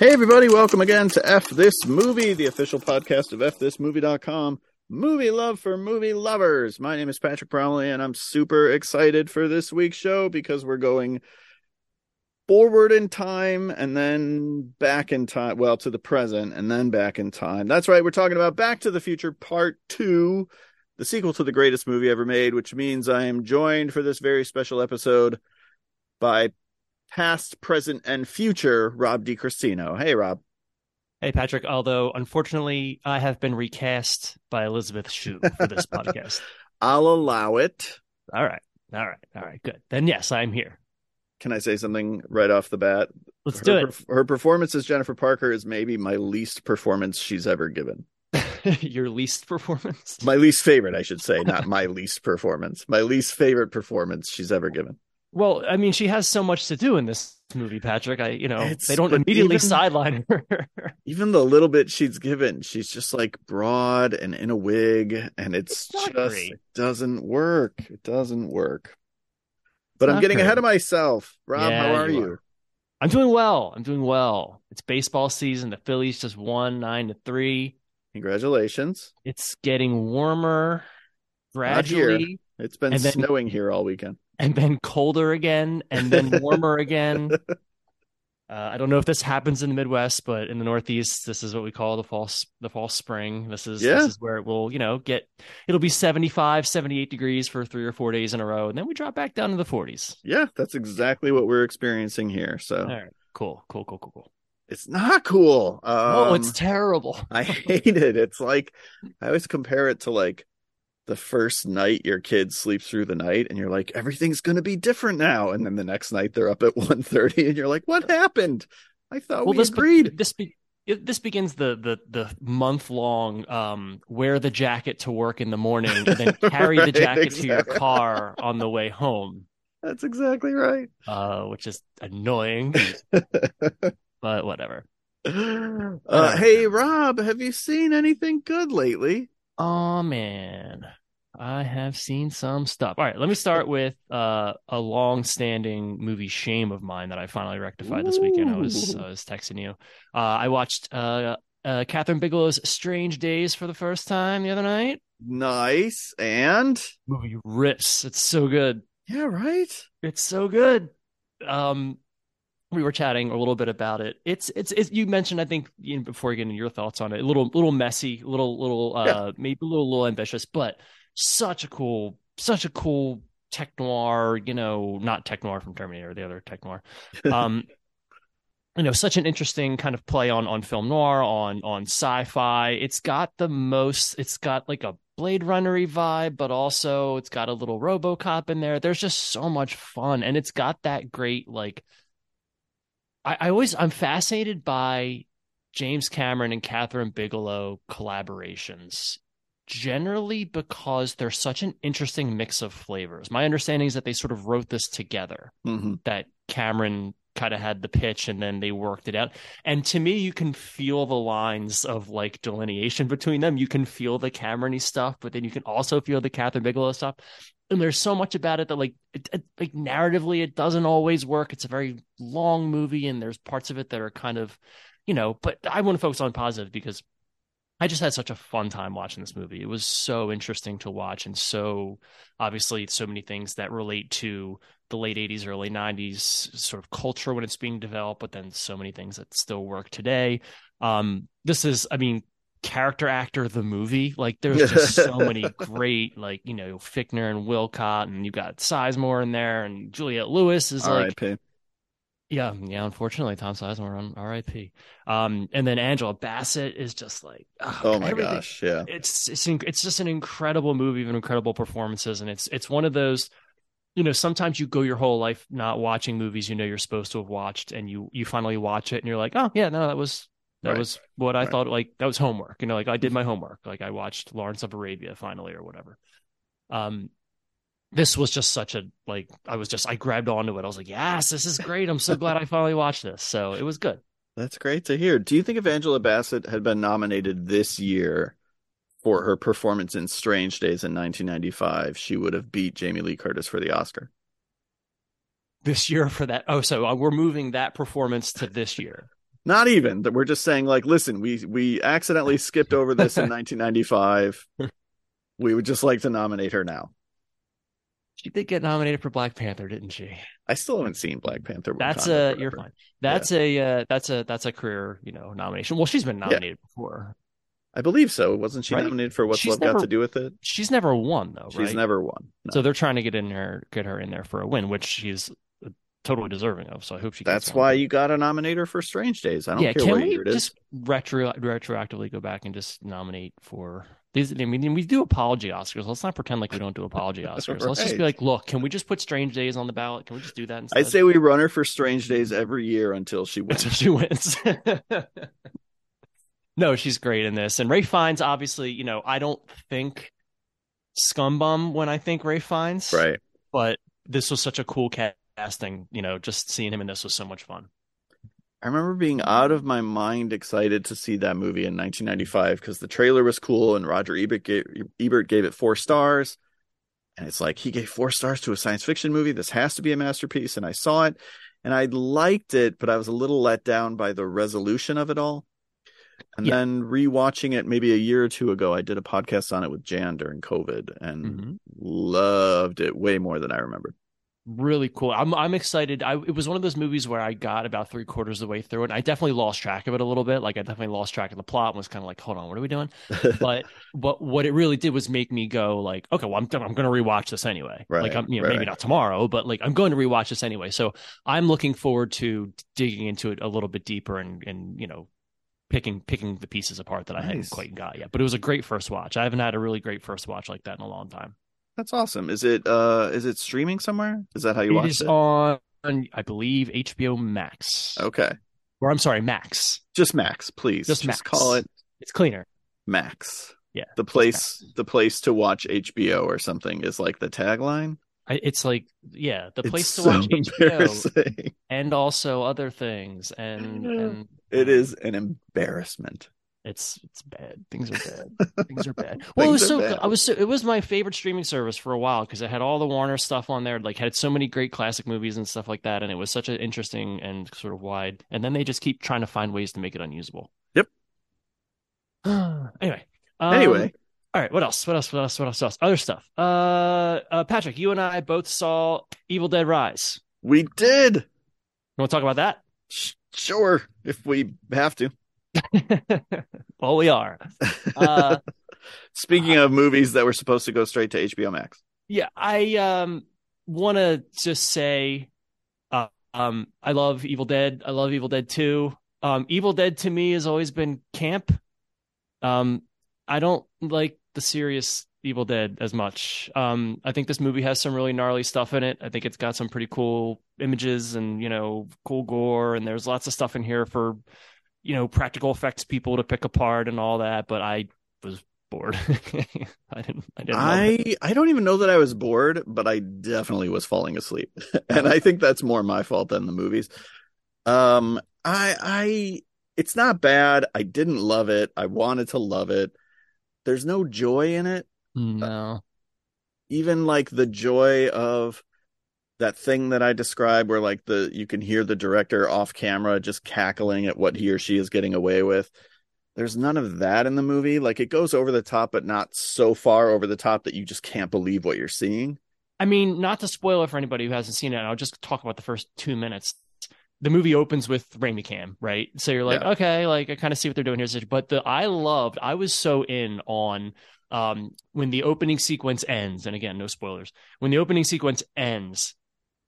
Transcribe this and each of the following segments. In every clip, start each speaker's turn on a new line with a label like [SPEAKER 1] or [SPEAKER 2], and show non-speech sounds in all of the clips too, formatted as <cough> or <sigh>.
[SPEAKER 1] Hey, everybody, welcome again to F This Movie, the official podcast of FThisMovie.com. Movie love for movie lovers. My name is Patrick Bromley, and I'm super excited for this week's show because we're going forward in time and then back in time. Well, to the present and then back in time. That's right, we're talking about Back to the Future Part 2, the sequel to the greatest movie ever made, which means I am joined for this very special episode by past, present, and future Rob DiCristino. Hey, Rob.
[SPEAKER 2] Hey, Patrick. Although, unfortunately, I have been recast by Elizabeth Shue for this <laughs> podcast.
[SPEAKER 1] I'll allow it.
[SPEAKER 2] All right. All right. All right. Good. Then, yes, I'm here.
[SPEAKER 1] Can I say something right off the bat?
[SPEAKER 2] Let's
[SPEAKER 1] her,
[SPEAKER 2] do it.
[SPEAKER 1] Her performance as Jennifer Parker is maybe my least performance she's ever given. <laughs>
[SPEAKER 2] Your least performance?
[SPEAKER 1] My least favorite, I should say, not my <laughs> least performance. My least favorite performance she's ever given.
[SPEAKER 2] Well, I mean, she has so much to do in this movie, Patrick. I, you know,
[SPEAKER 1] It's-
[SPEAKER 2] they don't immediately
[SPEAKER 1] even-
[SPEAKER 2] sideline her. <laughs>
[SPEAKER 1] Even the little bit she's given, she's just like broad and in a wig, and it's,
[SPEAKER 2] It's
[SPEAKER 1] just it doesn't work. It doesn't work. But I'm getting
[SPEAKER 2] great.
[SPEAKER 1] ahead of myself. Rob,
[SPEAKER 2] Yeah,
[SPEAKER 1] how are
[SPEAKER 2] you
[SPEAKER 1] you?
[SPEAKER 2] are. I'm doing well. I'm doing well. It's baseball season. The Phillies just won nine to three.
[SPEAKER 1] Congratulations.
[SPEAKER 2] It's getting warmer gradually.
[SPEAKER 1] It's been
[SPEAKER 2] then-
[SPEAKER 1] snowing here all weekend.
[SPEAKER 2] And then colder again and then warmer again. <laughs> Uh, I don't know if this happens in the Midwest, but in the Northeast, this is what we call the false the fall spring. This is
[SPEAKER 1] Yeah.
[SPEAKER 2] this is where it will, you know, get it'll be 75, 78 degrees for 3 or 4 days in a row and then we drop back down to the 40s.
[SPEAKER 1] Yeah, that's exactly what we're experiencing here. So
[SPEAKER 2] right. Cool. Cool, cool, cool, cool.
[SPEAKER 1] it's not cool. Um,
[SPEAKER 2] oh, it's terrible.
[SPEAKER 1] I <laughs> hate it. It's like I always compare it to like the first night your kid sleeps through the night and you're like everything's going to be different now and then the next night they're up at <laughs> 1:30 and you're like what happened? I thought we
[SPEAKER 2] this be-
[SPEAKER 1] agreed.
[SPEAKER 2] this be- it- this begins the the the month long um wear the jacket to work in the morning and then <laughs> carry
[SPEAKER 1] Right,
[SPEAKER 2] the jacket to your car on the way home.
[SPEAKER 1] That's exactly right.
[SPEAKER 2] uh, which is annoying, <laughs> but whatever.
[SPEAKER 1] uh, hey Rob, have you seen anything good lately?
[SPEAKER 2] Oh man, I have seen some stuff. All right, let me start with uh, a long-standing movie shame of mine that I finally rectified this weekend. I was I was texting you. Uh, I watched uh, uh, Kathryn Bigelow's Strange Days for the first time the other night.
[SPEAKER 1] Nice. And
[SPEAKER 2] Movie rips. It's so good.
[SPEAKER 1] yeah, right.
[SPEAKER 2] It's so good. Um, we were chatting a little bit about it. It's it's, it's you mentioned I think you know, before getting your thoughts on it, a little little messy, a little little uh
[SPEAKER 1] Yeah.
[SPEAKER 2] maybe a little little ambitious, but such a cool such a cool tech noir, you know, not tech noir from Terminator, the other tech noir. <laughs> Um you know, such an interesting kind of play on on film noir, on on sci-fi. It's got the most it's got like a Blade Runnery vibe, but also it's got a little RoboCop in there. There's just so much fun, and it's got that great like. I, I always I'm fascinated by James Cameron and Kathryn Bigelow collaborations, generally because they're such an interesting mix of flavors. My understanding is that they sort of wrote this together
[SPEAKER 1] hmm
[SPEAKER 2] that Cameron kind of had the pitch and then they worked it out. And to me, you can feel the lines of like delineation between them. You can feel the Cameron-y stuff, but then you can also feel the Kathryn Bigelow stuff. And there's so much about it that like it, it- like narratively it doesn't always work. It's a very long movie and there's parts of it that are kind of, you know, but I want to focus on positive because I just had such a fun time watching this movie. It was so interesting to watch and so obviously so many things that relate to the late 80s early 90s sort of culture when it's being developed but then so many things that still work today um this is i mean character actor of the movie like there's just <laughs> so many great like you know Fichtner and Wincott and you got Sizemore in there and Juliette Lewis is like
[SPEAKER 1] R.I.P.
[SPEAKER 2] yeah yeah unfortunately Tom Sizemore on RIP um and then Angela Bassett is just like ah,
[SPEAKER 1] Oh my
[SPEAKER 2] everything-
[SPEAKER 1] gosh, yeah.
[SPEAKER 2] it's it's it's just an incredible movie and incredible performances and it's it's one of those you know sometimes you go your whole life not watching movies you know you're supposed to have watched and you you finally watch it and you're like oh yeah no that was that
[SPEAKER 1] Right.
[SPEAKER 2] was what I
[SPEAKER 1] Right.
[SPEAKER 2] thought like that was homework you know like I did my homework like I watched Lawrence of Arabia finally or whatever um this was just such a like I was just I grabbed onto it I was like yes this is great I'm so glad I finally watched this so it was good
[SPEAKER 1] That's great to hear. Do you think if Angela Bassett had been nominated this year for her performance in Strange Days in 1995, she would have beat Jamie Lee Curtis for the Oscar?
[SPEAKER 2] this year for that oh so uh, we're moving that performance to this year
[SPEAKER 1] Not even that we're just saying like, listen, we we accidentally skipped over this in <laughs> 1995. we would just like to nominate her now.
[SPEAKER 2] She did get nominated for Black Panther, didn't she?
[SPEAKER 1] I still haven't seen Black Panther.
[SPEAKER 2] That's a you're fine. That's yeah. a uh, that's a that's a career you know nomination. Well, she's been nominated yeah. before.
[SPEAKER 1] I believe so. Wasn't she right? nominated for What's she's Love never, Got to Do with It?
[SPEAKER 2] She's never won though.
[SPEAKER 1] She's never won.
[SPEAKER 2] No. So they're trying to get in her, get her in there for a win, which she's totally deserving of. So I hope she.
[SPEAKER 1] That's why you got a nominator for Strange Days. I don't yeah, care
[SPEAKER 2] can
[SPEAKER 1] what
[SPEAKER 2] we
[SPEAKER 1] year it
[SPEAKER 2] just
[SPEAKER 1] is.
[SPEAKER 2] retro retroactively go back and just nominate for these? I mean, we do apology Oscars. Let's not pretend like we don't do apology <laughs> Oscars. right. Let's just be like, look, can we just put Strange Days on the ballot? Can we just do that? Instead?
[SPEAKER 1] I say we run her for Strange Days every year until she <laughs> wins.
[SPEAKER 2] Until she wins. <laughs> no, she's great in this, and Ralph Fiennes. Obviously, you know, I don't think scumbum when I think Ralph Fiennes,
[SPEAKER 1] right?
[SPEAKER 2] But this was such a cool cat casting, you know, just seeing him in this was so much fun.
[SPEAKER 1] I remember being out of my mind excited to see that movie in 1995 because the trailer was cool and Roger Ebert gave, Ebert gave it four stars. And it's like he gave four stars to a science fiction movie. This has to be a masterpiece. And I saw it and I liked it, but I was a little let down by the resolution of it all. And yeah. then rewatching it maybe a year or two ago, I did a podcast on it with Jan during COVID and mm-hmm. loved it way more than I remembered
[SPEAKER 2] really cool. I'm I'm excited. I it was one of those movies where I got about three quarters of the way through it. I definitely lost track of it a little bit. Like I definitely lost track of the plot and was kind of like, hold on, what are we doing? <laughs> but but what it really did was make me go like, okay, well I'm I'm going to rewatch this anyway.
[SPEAKER 1] Right,
[SPEAKER 2] like I'm you know
[SPEAKER 1] right.
[SPEAKER 2] maybe not tomorrow, but like I'm going to rewatch this anyway. So I'm looking forward to digging into it a little bit deeper and and you know picking picking the pieces apart that I hadn't quite got yet. But it was a great first watch. I haven't had a really great first watch like that in a long time.
[SPEAKER 1] That's awesome. Is it uh is it streaming somewhere? Is that how you
[SPEAKER 2] it
[SPEAKER 1] watch
[SPEAKER 2] is
[SPEAKER 1] it?
[SPEAKER 2] on I believe HBO Max.
[SPEAKER 1] Okay.
[SPEAKER 2] Or I'm sorry, Max.
[SPEAKER 1] Just Max, please.
[SPEAKER 2] Just,
[SPEAKER 1] Just
[SPEAKER 2] Max.
[SPEAKER 1] call it
[SPEAKER 2] It's cleaner.
[SPEAKER 1] Max.
[SPEAKER 2] Yeah.
[SPEAKER 1] The place the place to watch HBO or something is like the tagline.
[SPEAKER 2] It's like yeah, the place
[SPEAKER 1] it's
[SPEAKER 2] to
[SPEAKER 1] so
[SPEAKER 2] watch HBO and also other things and, and
[SPEAKER 1] it is an embarrassment.
[SPEAKER 2] It's it's bad. Things are bad. <laughs> Things are bad. well, it was so
[SPEAKER 1] bad.
[SPEAKER 2] I was so it was my favorite streaming service for a while because it had all the Warner stuff on there. Like had so many great classic movies and stuff like that, and it was such an interesting and sort of wide. And then they just keep trying to find ways to make it unusable.
[SPEAKER 1] Yep. <sighs>
[SPEAKER 2] anyway. Um,
[SPEAKER 1] anyway.
[SPEAKER 2] All right. What else? What else? What else? What else? What else? Other stuff. Uh, uh, Patrick, you and I both saw Evil Dead Rise.
[SPEAKER 1] We did. You
[SPEAKER 2] want to talk about that?
[SPEAKER 1] Sure, if we have to. <laughs>
[SPEAKER 2] well, we are. Uh, <laughs>
[SPEAKER 1] Speaking of movies that were supposed to go straight to HBO Max.
[SPEAKER 2] Yeah, I um want to just say, uh, um, I love Evil Dead. I love Evil Dead Two. Um, Evil Dead to me has always been camp. Um, I don't like the serious Evil Dead as much. Um, I think this movie has some really gnarly stuff in it. I think it's got some pretty cool images and you know cool gore, and there's lots of stuff in here for you know practical effects people to pick apart and all that but i was bored. <laughs> I didn't i didn't
[SPEAKER 1] i i don't even know that i was bored but i definitely was falling asleep. <laughs> And i think that's more my fault than the movies. Um i i it's not bad. I didn't love it. I wanted to love it. There's no joy in it.
[SPEAKER 2] No.
[SPEAKER 1] Even like the joy of that thing that I described where like the you can hear the director off camera just cackling at what he or she is getting away with. There's none of that in the movie. Like it goes over the top, but not so far over the top that you just can't believe what you're seeing.
[SPEAKER 2] I mean, not to spoil it for anybody who hasn't seen it, I'll just talk about the first two minutes. The movie opens with Raimi Cam, right? So you're like, yeah. okay, like I kind of see what they're doing here. But the I loved, I was so in on um when the opening sequence ends, and again, no spoilers. When the opening sequence ends,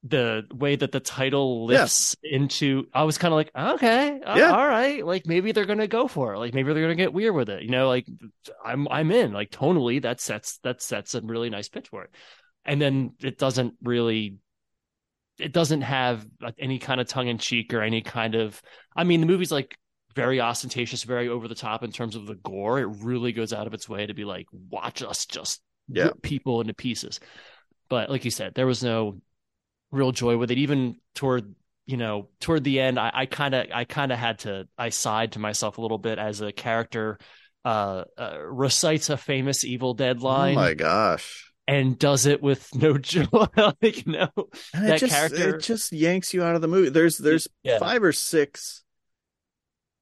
[SPEAKER 2] the way that the title lifts yeah. into i was kind of like okay yeah. all right like maybe they're gonna go for it like maybe they're gonna get weird with it you know like i'm i'm in like tonally that sets that sets a really nice pitch for it and then it doesn't really it doesn't have any kind of tongue-in-cheek or any kind of i mean the movie's like very ostentatious very over the top in terms of the gore it really goes out of its way to be like watch us just
[SPEAKER 1] yeah.
[SPEAKER 2] rip people into pieces but like you said there was no real joy with it. Even toward you know toward the end, I kind of I kind of had to I sighed to myself a little bit as a character uh, uh, recites a famous Evil Dead line.
[SPEAKER 1] Oh my gosh!
[SPEAKER 2] And does it with no <laughs> joy, like no
[SPEAKER 1] and that
[SPEAKER 2] just,
[SPEAKER 1] character. It just yanks you out of the movie. There's there's yeah. five or six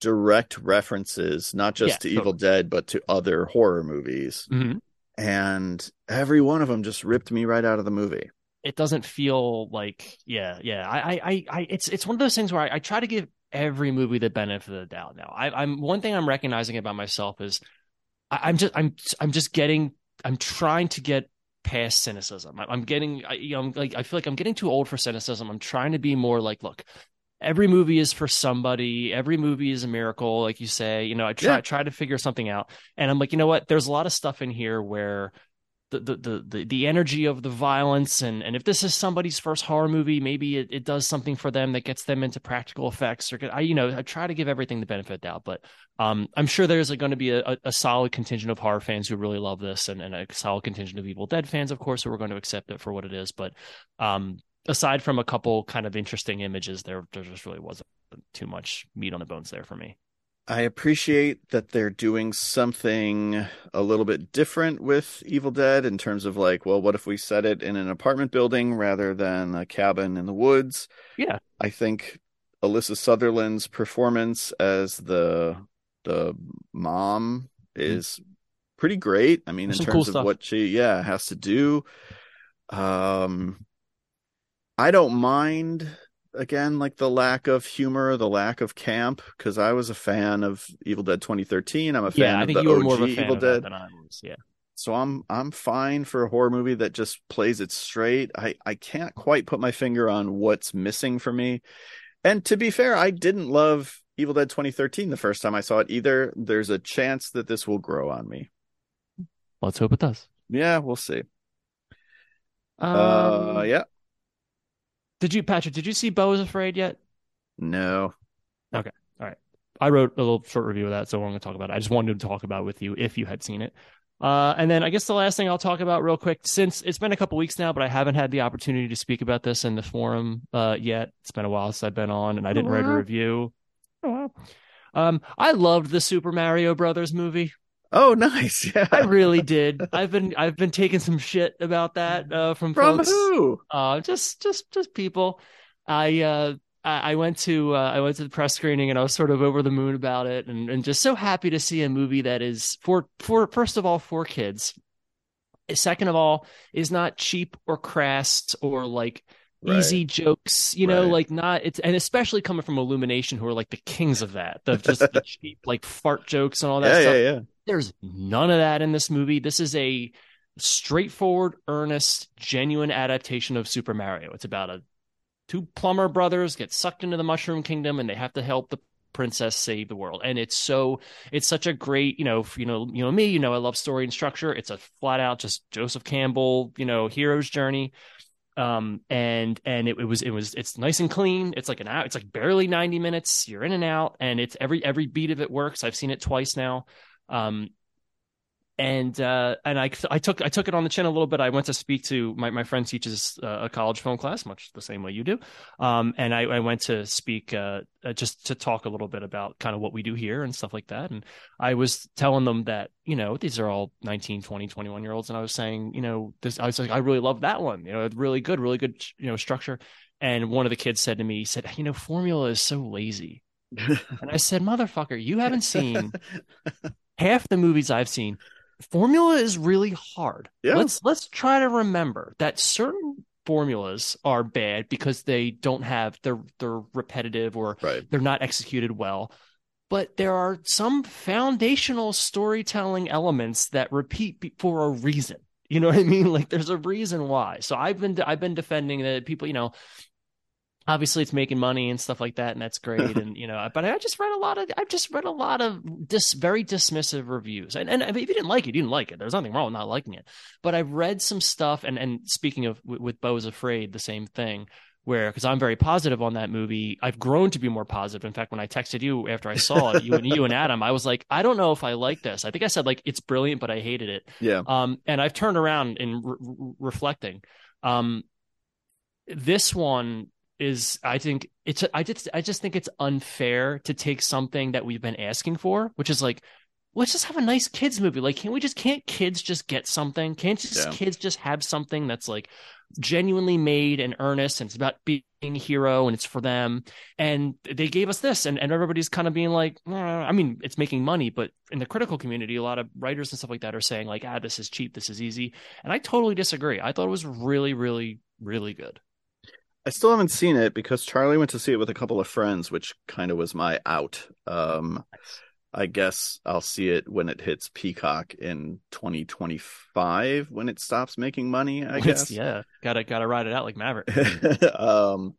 [SPEAKER 1] direct references, not just
[SPEAKER 2] Yeah,
[SPEAKER 1] to Evil Dead, but to other horror movies.
[SPEAKER 2] Mhm.
[SPEAKER 1] And every one of them just ripped me right out of the movie.
[SPEAKER 2] It doesn't feel like yeah yeah. I I I, I it's it's one of those things where I, I try to give every movie the benefit of the doubt now. I, I'm one thing I'm recognizing about myself is I, I'm just I'm I'm just getting I'm trying to get past cynicism. I, I'm getting I, you know I'm like I feel like I'm getting too old for cynicism. I'm trying to be more like look every movie is for somebody. Every movie is a miracle like you say. You know I try
[SPEAKER 1] Yeah.
[SPEAKER 2] try to figure something out. And I'm like you know what? There's a lot of stuff in here where the, the the the energy of the violence. And and if this is somebody's first horror movie maybe it, it does something for them that gets them into practical effects or I you know I try to give everything the benefit of the doubt but um I'm sure there's going to be a, a solid contingent of horror fans who really love this and, and a solid contingent of Evil Dead fans of course who are going to accept it for what it is. But um aside from a couple kind of interesting images there there just really wasn't too much meat on the bones there for me
[SPEAKER 1] I appreciate that they're doing something a little bit different with Evil Dead in terms of like, well, what if we set it in an apartment building rather than a cabin in the woods?
[SPEAKER 2] Yeah.
[SPEAKER 1] I think Alyssa Sutherland's performance as the the mom is pretty great. I mean,
[SPEAKER 2] There's
[SPEAKER 1] in
[SPEAKER 2] some cool
[SPEAKER 1] terms of
[SPEAKER 2] stuff.
[SPEAKER 1] what she yeah has to do. Um, I don't mind again like the lack of humor, the lack of camp because I was a fan of Evil Dead 2013. I'm a fan
[SPEAKER 2] yeah I
[SPEAKER 1] of
[SPEAKER 2] think
[SPEAKER 1] the
[SPEAKER 2] you were
[SPEAKER 1] OG
[SPEAKER 2] more of a fan
[SPEAKER 1] Evil
[SPEAKER 2] of
[SPEAKER 1] Dead.
[SPEAKER 2] than I was yeah
[SPEAKER 1] So I'm I'm fine for a horror movie that just plays it straight. I I can't quite put my finger on what's missing for me. And to be fair, I didn't love Evil Dead 2013 the first time I saw it either. There's a chance that this will grow on me.
[SPEAKER 2] let's hope it does
[SPEAKER 1] Yeah, we'll see.
[SPEAKER 2] um,
[SPEAKER 1] uh yeah.
[SPEAKER 2] Did you, Patrick? Did you see Beau is Afraid yet?
[SPEAKER 1] No. Okay. All right.
[SPEAKER 2] I wrote a little short review of that, so I'm going to talk about it. I just wanted to talk about it with you if you had seen it. Uh, and then I guess the last thing I'll talk about real quick, since it's been a couple weeks now, but I haven't had the opportunity to speak about this in the forum uh, yet. It's been a while since I've been on, and I didn't write a review. Oh wow. Um, I loved the Super Mario Brothers movie.
[SPEAKER 1] Oh, nice. <laughs> Yeah.
[SPEAKER 2] I really did. I've been I've been taking some shit about that uh, from
[SPEAKER 1] From
[SPEAKER 2] folks.
[SPEAKER 1] who?
[SPEAKER 2] Uh, just just just people. I uh I went to uh, I went to the press screening and I was sort of over the moon about it and, and just so happy to see a movie that is for for first of all for kids. Second of all, is not cheap or crass or like
[SPEAKER 1] Right.
[SPEAKER 2] easy jokes, you know,
[SPEAKER 1] Right.
[SPEAKER 2] like not it's and especially coming from Illumination who are like the kings of that. The just the <laughs> cheap like fart jokes and all that
[SPEAKER 1] Yeah,
[SPEAKER 2] stuff.
[SPEAKER 1] yeah, yeah.
[SPEAKER 2] There's none of that in this movie. This is a straightforward, earnest, genuine adaptation of Super Mario. It's about a two plumber brothers get sucked into the mushroom kingdom and they have to help the princess save the world. And it's so it's such a great, you know, you know, you know me, you know, I love story and structure. It's a flat out just Joseph Campbell, you know, hero's journey. Um and and it, it was it was it's nice and clean. It's like an hour, it's like barely 90 minutes. You're in and out and it's every every beat of it works. I've seen it twice now. Um and uh, and I I took I took it on the chin a little bit. I went to speak to my my friend teaches uh, a college film class, much the same way you do. Um, and I, I went to speak uh, uh, just to talk a little bit about kind of what we do here and stuff like that. And I was telling them that you know these are all 19, 20, 21 year olds, and I was saying you know this I was like I really love that one. You know, really good, really good you know structure. And one of the kids said to me, he said, you know, formula is so lazy. <laughs> And I said, motherfucker, you haven't seen <laughs> half the movies I've seen. Formula is really hard.
[SPEAKER 1] Yeah.
[SPEAKER 2] Let's let's try to remember that certain formulas are bad because they don't have they're they're repetitive or
[SPEAKER 1] right.
[SPEAKER 2] they're not executed well. But there are some foundational storytelling elements that repeat for a reason. You know what I mean? <laughs> Like there's a reason why. So I've been I've been defending that people, you know, obviously it's making money and stuff like that and that's great and you know but i just read a lot of i've just read a lot of dis, very dismissive reviews and, and if you didn't like it you didn't like it. There's nothing wrong with not liking it. But i've read some stuff and and speaking of with, with Beau's afraid the same thing where because i'm very positive on that movie i've grown to be more positive. In fact when i texted you after i saw it you and you and adam i was like i don't know if i like this. I think i said like it's brilliant but i hated it.
[SPEAKER 1] Yeah.
[SPEAKER 2] um, and I've turned around in re- re- reflecting. Um, this one is, I think it's, I just, I just think it's unfair to take something that we've been asking for, which is like, let's just have a nice kids movie. Like, can't we just, can't kids just get something? Can't just
[SPEAKER 1] Yeah.
[SPEAKER 2] kids just have something that's like genuinely made and earnest and it's about being a hero and it's for them and they gave us this and, and everybody's kind of being like eh. i mean it's making money but in the critical community a lot of writers and stuff like that are saying like ah this is cheap this is easy and i totally disagree i thought it was really really really good
[SPEAKER 1] I still haven't seen it because Charlie went to see it with a couple of friends, which kind of was my out. Um, I guess I'll see it when it hits Peacock in 2025 when it stops making money. I guess.
[SPEAKER 2] yeah, gotta gotta ride it out like Maverick. <laughs>
[SPEAKER 1] um,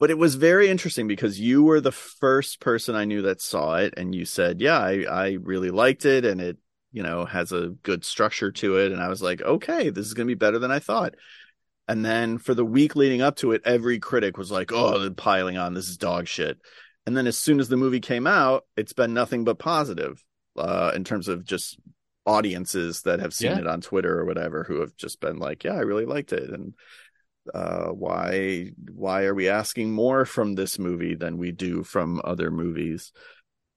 [SPEAKER 1] but it was very interesting because you were the first person I knew that saw it, and you said, "Yeah, I I really liked it, and it you know has a good structure to it." And I was like, "Okay, this is gonna be better than I thought." And then for the week leading up to it, every critic was like, "Oh, they're piling on. This is dog shit." And then as soon as the movie came out, it's been nothing but positive uh, in terms of just audiences that have seen
[SPEAKER 2] Yeah.
[SPEAKER 1] it on Twitter or whatever who have just been like, "Yeah, I really liked it." And uh, why why are we asking more from this movie than we do from other movies?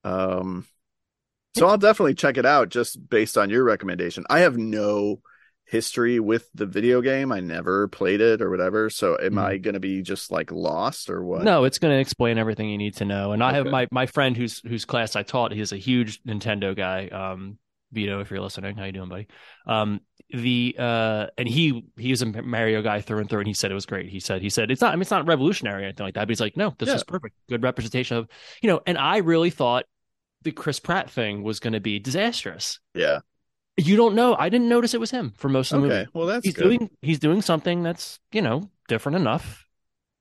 [SPEAKER 1] Um, so I'll definitely check it out just based on your recommendation. I have no history with the video game. I never played it or whatever. So am
[SPEAKER 2] Mhm.
[SPEAKER 1] I going to be just like lost or what?
[SPEAKER 2] No, it's going to explain everything you need to know. And I have my my friend whose whose class I taught. He's a huge Nintendo guy. Um, Vito, if you're listening, how you doing, buddy? Um, the uh, and he he was a Mario guy through and through, and he said it was great. He said he said it's not. I mean, it's not revolutionary or anything like that. But he's like, no, this
[SPEAKER 1] Yeah.
[SPEAKER 2] is perfect. Good representation of you know. And I really thought the Chris Pratt thing was going to be disastrous.
[SPEAKER 1] Yeah.
[SPEAKER 2] You don't know. I didn't notice it was him for most of the movie
[SPEAKER 1] Well, that's
[SPEAKER 2] he's
[SPEAKER 1] good.
[SPEAKER 2] doing he's doing something that's you know different enough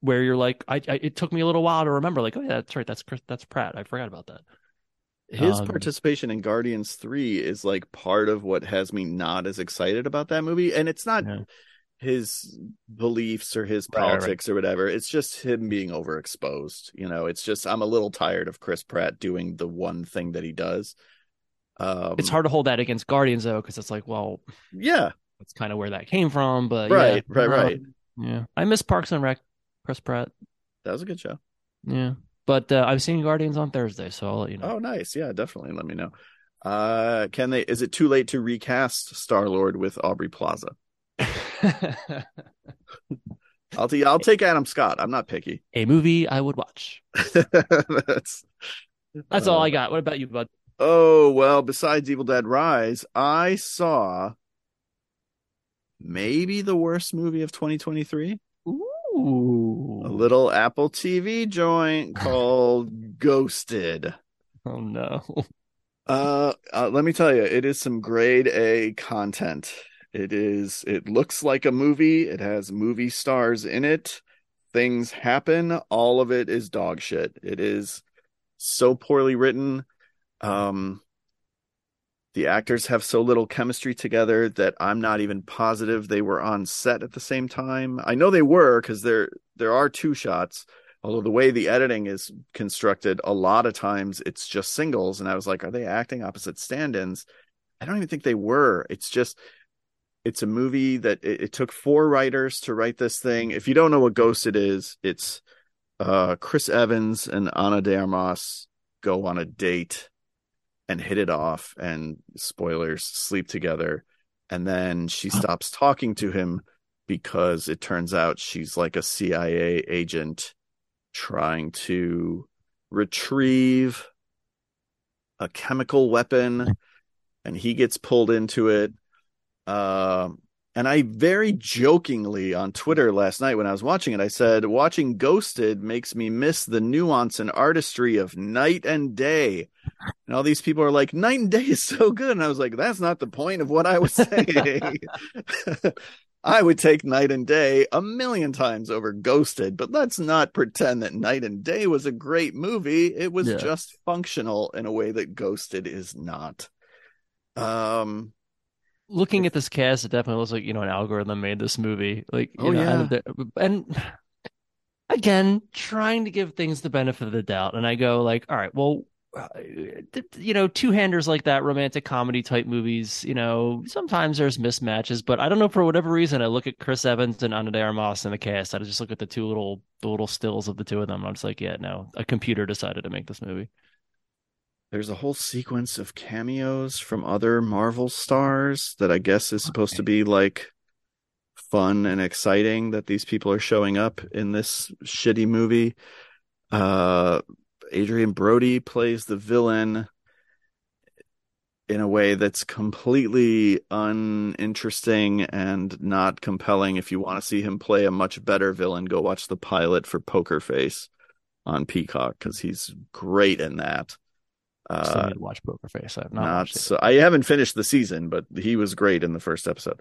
[SPEAKER 2] where you're like I, I it took me a little while to remember like oh yeah that's right that's Chris that's Pratt I forgot about that
[SPEAKER 1] His
[SPEAKER 2] um,
[SPEAKER 1] participation in Guardians 3 is like part of what has me not as excited about that movie. And it's not
[SPEAKER 2] Yeah.
[SPEAKER 1] his beliefs or his
[SPEAKER 2] Right, right, right.
[SPEAKER 1] politics or whatever. It's just him being overexposed. You know, it's just, I'm a little tired of Chris Pratt doing the one thing that he does. Um,
[SPEAKER 2] it's hard to hold that against Guardians though because it's like well
[SPEAKER 1] Yeah.
[SPEAKER 2] that's kind of where that came from but
[SPEAKER 1] Right,
[SPEAKER 2] yeah,
[SPEAKER 1] right, right.
[SPEAKER 2] um, yeah I miss Parks and Rec Chris Pratt
[SPEAKER 1] That was a good show.
[SPEAKER 2] yeah but uh, I'm seeing Guardians on Thursday so I'll let you know
[SPEAKER 1] Oh, nice. Yeah, definitely. Let me know. Uh, can they, is it too late to recast Star Lord with Aubrey Plaza? <laughs> I'll, t- I'll take Adam Scott. I'm not picky.
[SPEAKER 2] a movie I would watch <laughs>
[SPEAKER 1] That's,
[SPEAKER 2] that's
[SPEAKER 1] uh,
[SPEAKER 2] all I got what about you bud
[SPEAKER 1] Oh, well, besides Evil Dead Rise, I saw maybe the worst movie of 2023.
[SPEAKER 2] Ooh
[SPEAKER 1] A little Apple TV joint <laughs> called Ghosted.
[SPEAKER 2] oh no
[SPEAKER 1] Uh, uh, let me tell you, it is some grade A content. It is, it looks like a movie. It has movie stars in it. Things happen. All of it is dog shit. It is so poorly written. Um, the actors have so little chemistry together that I'm not even positive they were on set at the same time. I know they were because there there are two shots. Although the way the editing is constructed, a lot of times it's just singles, and I was like, are they acting opposite stand-ins? I don't even think they were. It's just it's a movie that it, it took four writers to write this thing. If you don't know what Ghost it is, it's uh, Chris Evans and Anna de go on a date and hit it off and spoilers sleep together. And then she stops talking to him because it turns out she's like a CIA agent trying to retrieve a chemical weapon and he gets pulled into it. Um and I very jokingly on Twitter last night when I was watching it, I said, watching Ghosted makes me miss the nuance and artistry of Knight and Day. And all these people are like, Knight and Day is <laughs> so good. And I was like, that's not the point of what I was <laughs> saying. <laughs> I would take Knight and Day a million times over Ghosted, but let's not pretend that Knight and Day was a great movie. It was
[SPEAKER 2] Yeah.
[SPEAKER 1] just functional in a way that Ghosted is not. Um,
[SPEAKER 2] looking at this cast, it definitely looks like you know an algorithm made this movie. Like, you
[SPEAKER 1] Oh,
[SPEAKER 2] know,
[SPEAKER 1] yeah.
[SPEAKER 2] and, and again, trying to give things the benefit of the doubt, and I go like, all right, well, uh, you know, two handers like that, romantic comedy type movies, you know, sometimes there's mismatches, but I don't know for whatever reason, I look at Chris Evans and Ana de Armas in the cast, I just look at the two little the little stills of the two of them, and I'm just like, yeah, no, a computer decided to make this movie.
[SPEAKER 1] There's a whole sequence of cameos from other Marvel stars that I guess is supposed to be like fun and exciting that these people are showing up in this shitty movie. Uh, Adrien Brody plays the villain in a way that's completely uninteresting and not compelling. If you want to see him play a much better villain, go watch the pilot for Poker Face on Peacock because he's great in that.
[SPEAKER 2] Uh, Still need to watch Poker Face. I've not,
[SPEAKER 1] not so, I haven't finished the season, but he was great in the first episode.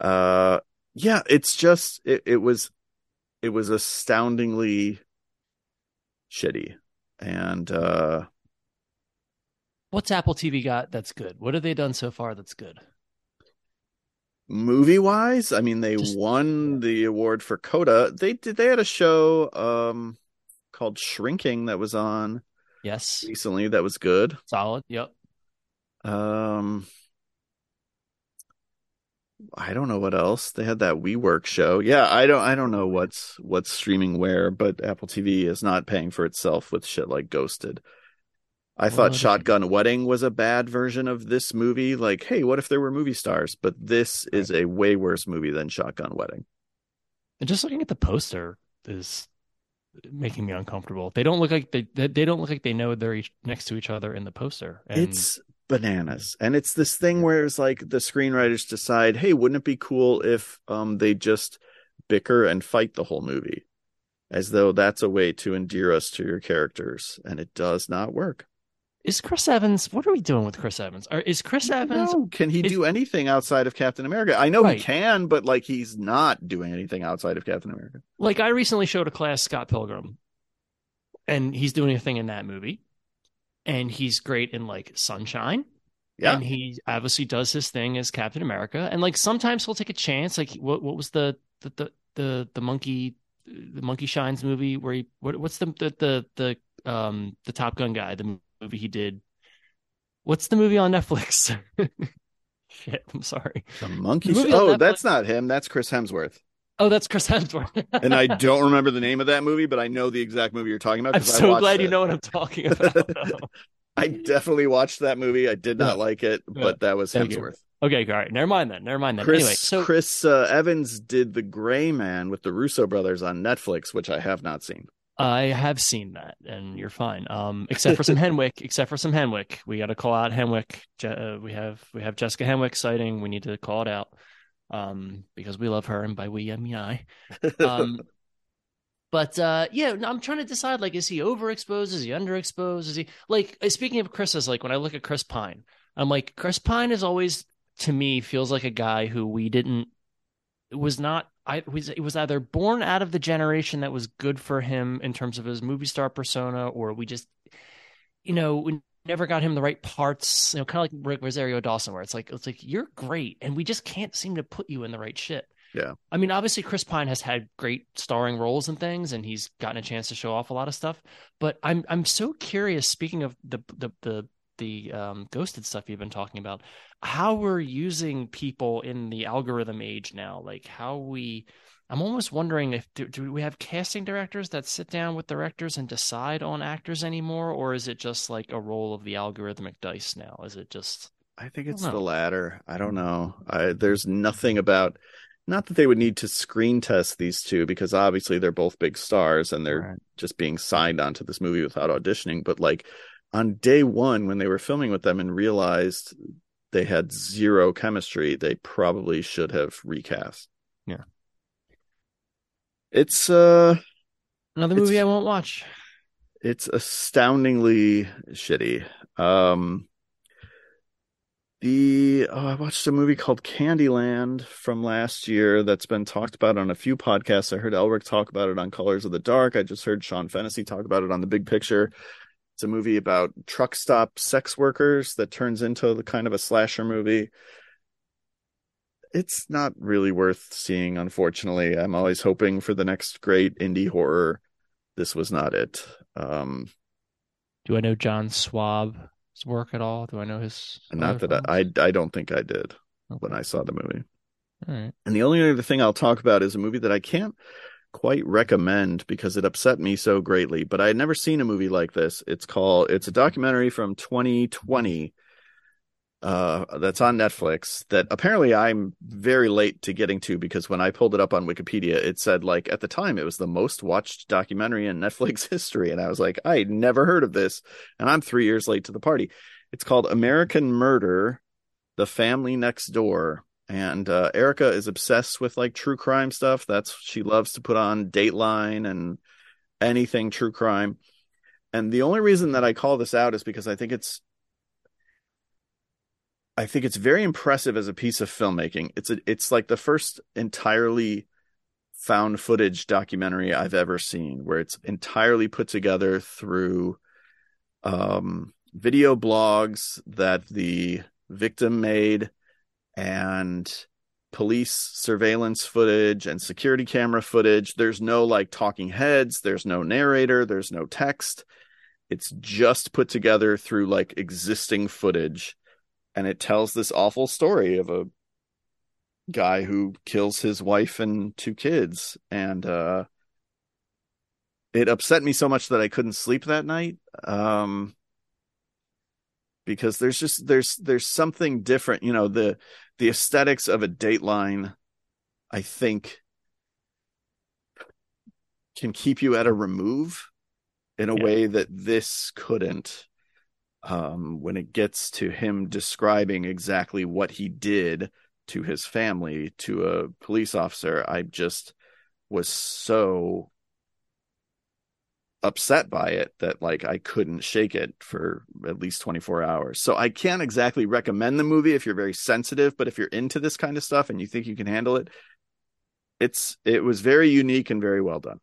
[SPEAKER 1] Uh, yeah, it's just it, it was it was astoundingly shitty, and uh,
[SPEAKER 2] what's Apple TV got that's good? What have they done so far that's good?
[SPEAKER 1] Movie wise, I mean, they just, won yeah. the award for Coda. They did. They had a show um called Shrinking that was on
[SPEAKER 2] Yes.
[SPEAKER 1] Recently that was good.
[SPEAKER 2] Solid. Yep.
[SPEAKER 1] Um I don't know what else. They had that WeWork show. Yeah, I don't I don't know what's what's streaming where, but Apple TV is not paying for itself with shit like Ghosted. I what thought Shotgun Wedding was a bad version of this movie. Like, hey, what if there were movie stars? But this is a way worse movie than Shotgun Wedding.
[SPEAKER 2] And just looking at the poster is making me uncomfortable. They don't look like they they don't look like they know they're each, next to each other in the poster.
[SPEAKER 1] And... It's bananas, and it's this thing where it's like the screenwriters decide, hey, wouldn't it be cool if um they just bicker and fight the whole movie, as though that's a way to endear us to your characters, and it does not work.
[SPEAKER 2] Is Chris Evans? What are we doing with Chris Evans? Or is Chris Evans?
[SPEAKER 1] Can he is, do anything outside of Captain America? I know right. he can, but like he's not doing anything outside of Captain America.
[SPEAKER 2] Like I recently showed a class Scott Pilgrim, and he's doing a thing in that movie, and he's great in like Sunshine. Yeah, and he obviously does his thing as Captain America, and like sometimes he'll take a chance. Like what? What was the the the the, the monkey the Monkey Shines movie where he what, what's the the the the um the Top Gun guy the movie he did. What's the movie on Netflix? <laughs> Shit, I'm sorry.
[SPEAKER 1] The monkey. The oh, that's not him. That's Chris Hemsworth.
[SPEAKER 2] Oh, that's Chris Hemsworth. <laughs>
[SPEAKER 1] and I don't remember the name of that movie, but I know the exact movie you're talking about.
[SPEAKER 2] I'm so glad it. you know what I'm talking about. <laughs>
[SPEAKER 1] I definitely watched that movie. I did not yeah. like it, but yeah. that was Thank Hemsworth.
[SPEAKER 2] You. Okay, all right. Never mind then. Never mind then.
[SPEAKER 1] Chris,
[SPEAKER 2] anyway, so
[SPEAKER 1] Chris uh, Evans did The Gray Man with the Russo brothers on Netflix, which I have not seen.
[SPEAKER 2] I have seen that, and you're fine. Um, except for some <laughs> Henwick. Except for some Henwick, we got to call out Henwick. Je- uh, we have we have Jessica Henwick sighting. We need to call it out, um, because we love her, and by we I mean I. Um, <laughs> but uh, yeah, I'm trying to decide like, is he overexposed? Is he underexposed? Is he like? Uh, speaking of Chris's, like when I look at Chris Pine, I'm like, Chris Pine is always to me feels like a guy who we didn't was not I was it was either born out of the generation that was good for him in terms of his movie star persona, or we just, you know, we never got him the right parts. You know, kind of like Rick Rosario Dawson, where it's like it's like you're great, and we just can't seem to put you in the right shit.
[SPEAKER 1] Yeah.
[SPEAKER 2] I mean, obviously, Chris Pine has had great starring roles and things, and he's gotten a chance to show off a lot of stuff. But I'm I'm so curious. Speaking of the the the the um, ghosted stuff you've been talking about, how we're using people in the algorithm age now, like how we. I'm almost wondering if do, do we have casting directors that sit down with directors and decide on actors anymore, or is it just like a roll of the algorithmic dice now? Is it just?
[SPEAKER 1] I think it's I the latter. I don't know. I, there's nothing about not that they would need to screen test these two because obviously they're both big stars and they're right. just being signed onto this movie without auditioning but like on day one when they were filming with them and realized they had zero chemistry, they probably should have recast.
[SPEAKER 2] Yeah.
[SPEAKER 1] It's uh
[SPEAKER 2] another movie I won't watch.
[SPEAKER 1] It's astoundingly shitty. Um the oh, I watched a movie called Candyland from last year that's been talked about on a few podcasts. I heard Elric talk about it on Colors of the Dark. I just heard Sean Fennessy talk about it on the Big Picture. It's a movie about truck stop sex workers that turns into the kind of a slasher movie. It's not really worth seeing, unfortunately. I'm always hoping for the next great indie horror. This was not it. Um,
[SPEAKER 2] Do I know John Swab's work at all? Do I know his?
[SPEAKER 1] Not that I, I, I, don't think I did okay. when I saw the movie.
[SPEAKER 2] All right.
[SPEAKER 1] And the only other thing I'll talk about is a movie that I can't quite recommend because it upset me so greatly. But I had never seen a movie like this. It's called it's a documentary from 2020 uh, that's on Netflix that apparently I'm very late to getting to because when I pulled it up on Wikipedia, it said like at the time it was the most watched documentary in <laughs> Netflix history, and I was like, I never heard of this, and I'm three years late to the party. It's called American Murder: The Family Next Door, and uh, Erica is obsessed with like true crime stuff. That's she loves to put on Dateline and anything true crime. And the only reason that I call this out is because I think it's I think it's very impressive as a piece of filmmaking. It's a, it's like the first entirely found footage documentary I've ever seen where it's entirely put together through um, video blogs that the victim made and police surveillance footage and security camera footage. There's no like talking heads, there's no narrator, there's no text. It's just put together through like existing footage. And it tells this awful story of a guy who kills his wife and two kids. And uh it upset me so much that I couldn't sleep that night. Um because there's just there's there's something different you know the the aesthetics of a dateline i think can keep you at a remove in a yeah. way that this couldn't um, when it gets to him describing exactly what he did to his family to a police officer i just was so upset by it that like I couldn't shake it for at least 24 hours. So I can't exactly recommend the movie if you're very sensitive, but if you're into this kind of stuff and you think you can handle it, it's it was very unique and very well done.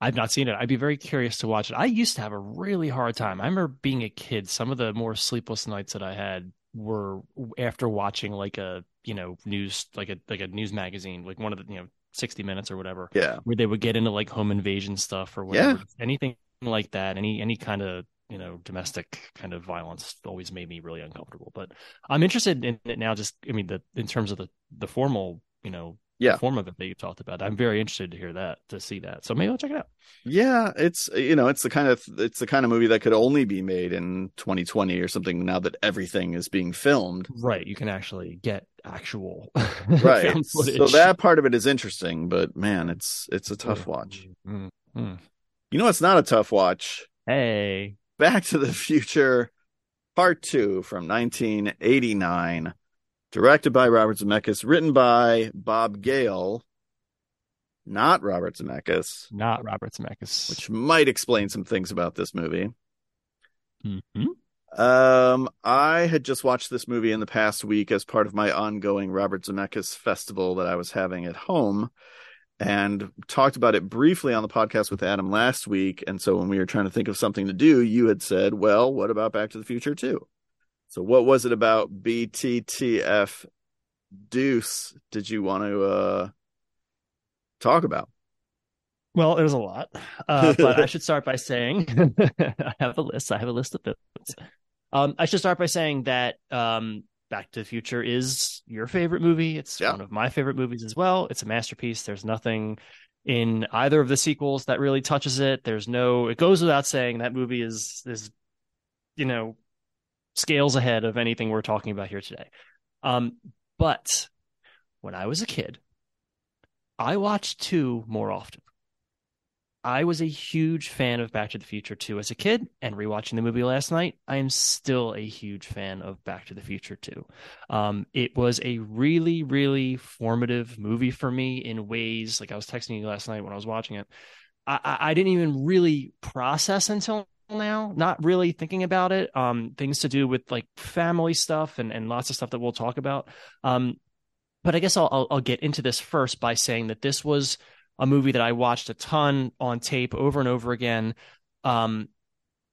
[SPEAKER 2] I've not seen it. I'd be very curious to watch it. I used to have a really hard time. I remember being a kid, some of the more sleepless nights that I had were after watching like a, you know, news like a like a news magazine, like one of the, you know, 60 minutes or whatever.
[SPEAKER 1] Yeah.
[SPEAKER 2] Where they would get into like home invasion stuff or whatever. Yeah. Anything like that. Any any kind of you know domestic kind of violence always made me really uncomfortable. But I'm interested in it now. Just I mean the in terms of the the formal you know
[SPEAKER 1] yeah.
[SPEAKER 2] form of it that you talked about. I'm very interested to hear that, to see that. So maybe I'll check it out.
[SPEAKER 1] Yeah, it's you know, it's the kind of it's the kind of movie that could only be made in 2020 or something now that everything is being filmed.
[SPEAKER 2] Right, you can actually get actual <laughs>
[SPEAKER 1] right. so that part of it is interesting, but man, it's it's a tough watch. Mm-hmm. You know, it's not a tough watch.
[SPEAKER 2] Hey,
[SPEAKER 1] Back to the Future Part 2 from 1989 directed by Robert Zemeckis, written by Bob Gale, not Robert Zemeckis,
[SPEAKER 2] not Robert Zemeckis,
[SPEAKER 1] which might explain some things about this movie.
[SPEAKER 2] Mm-hmm.
[SPEAKER 1] Um, I had just watched this movie in the past week as part of my ongoing Robert Zemeckis festival that I was having at home, and talked about it briefly on the podcast with Adam last week. And so when we were trying to think of something to do, you had said, "Well, what about Back to the Future too?" So, what was it about BTTF Deuce did you want to uh, talk about?
[SPEAKER 2] Well, there's a lot, uh, but I <laughs> should start by saying <laughs> I have a list. I have a list of notes. Um, I should start by saying that um, Back to the Future is your favorite movie. It's yeah. one of my favorite movies as well. It's a masterpiece. There's nothing in either of the sequels that really touches it. There's no. It goes without saying that movie is is you know scales ahead of anything we're talking about here today. Um, but when I was a kid, I watched two more often. I was a huge fan of Back to the Future 2 as a kid, and rewatching the movie last night, I am still a huge fan of Back to the Future 2. Um, it was a really, really formative movie for me in ways like I was texting you last night when I was watching it. I, I didn't even really process until now, not really thinking about it. Um, things to do with like family stuff and, and lots of stuff that we'll talk about. Um, but I guess I'll, I'll, I'll get into this first by saying that this was a movie that I watched a ton on tape over and over again. Um,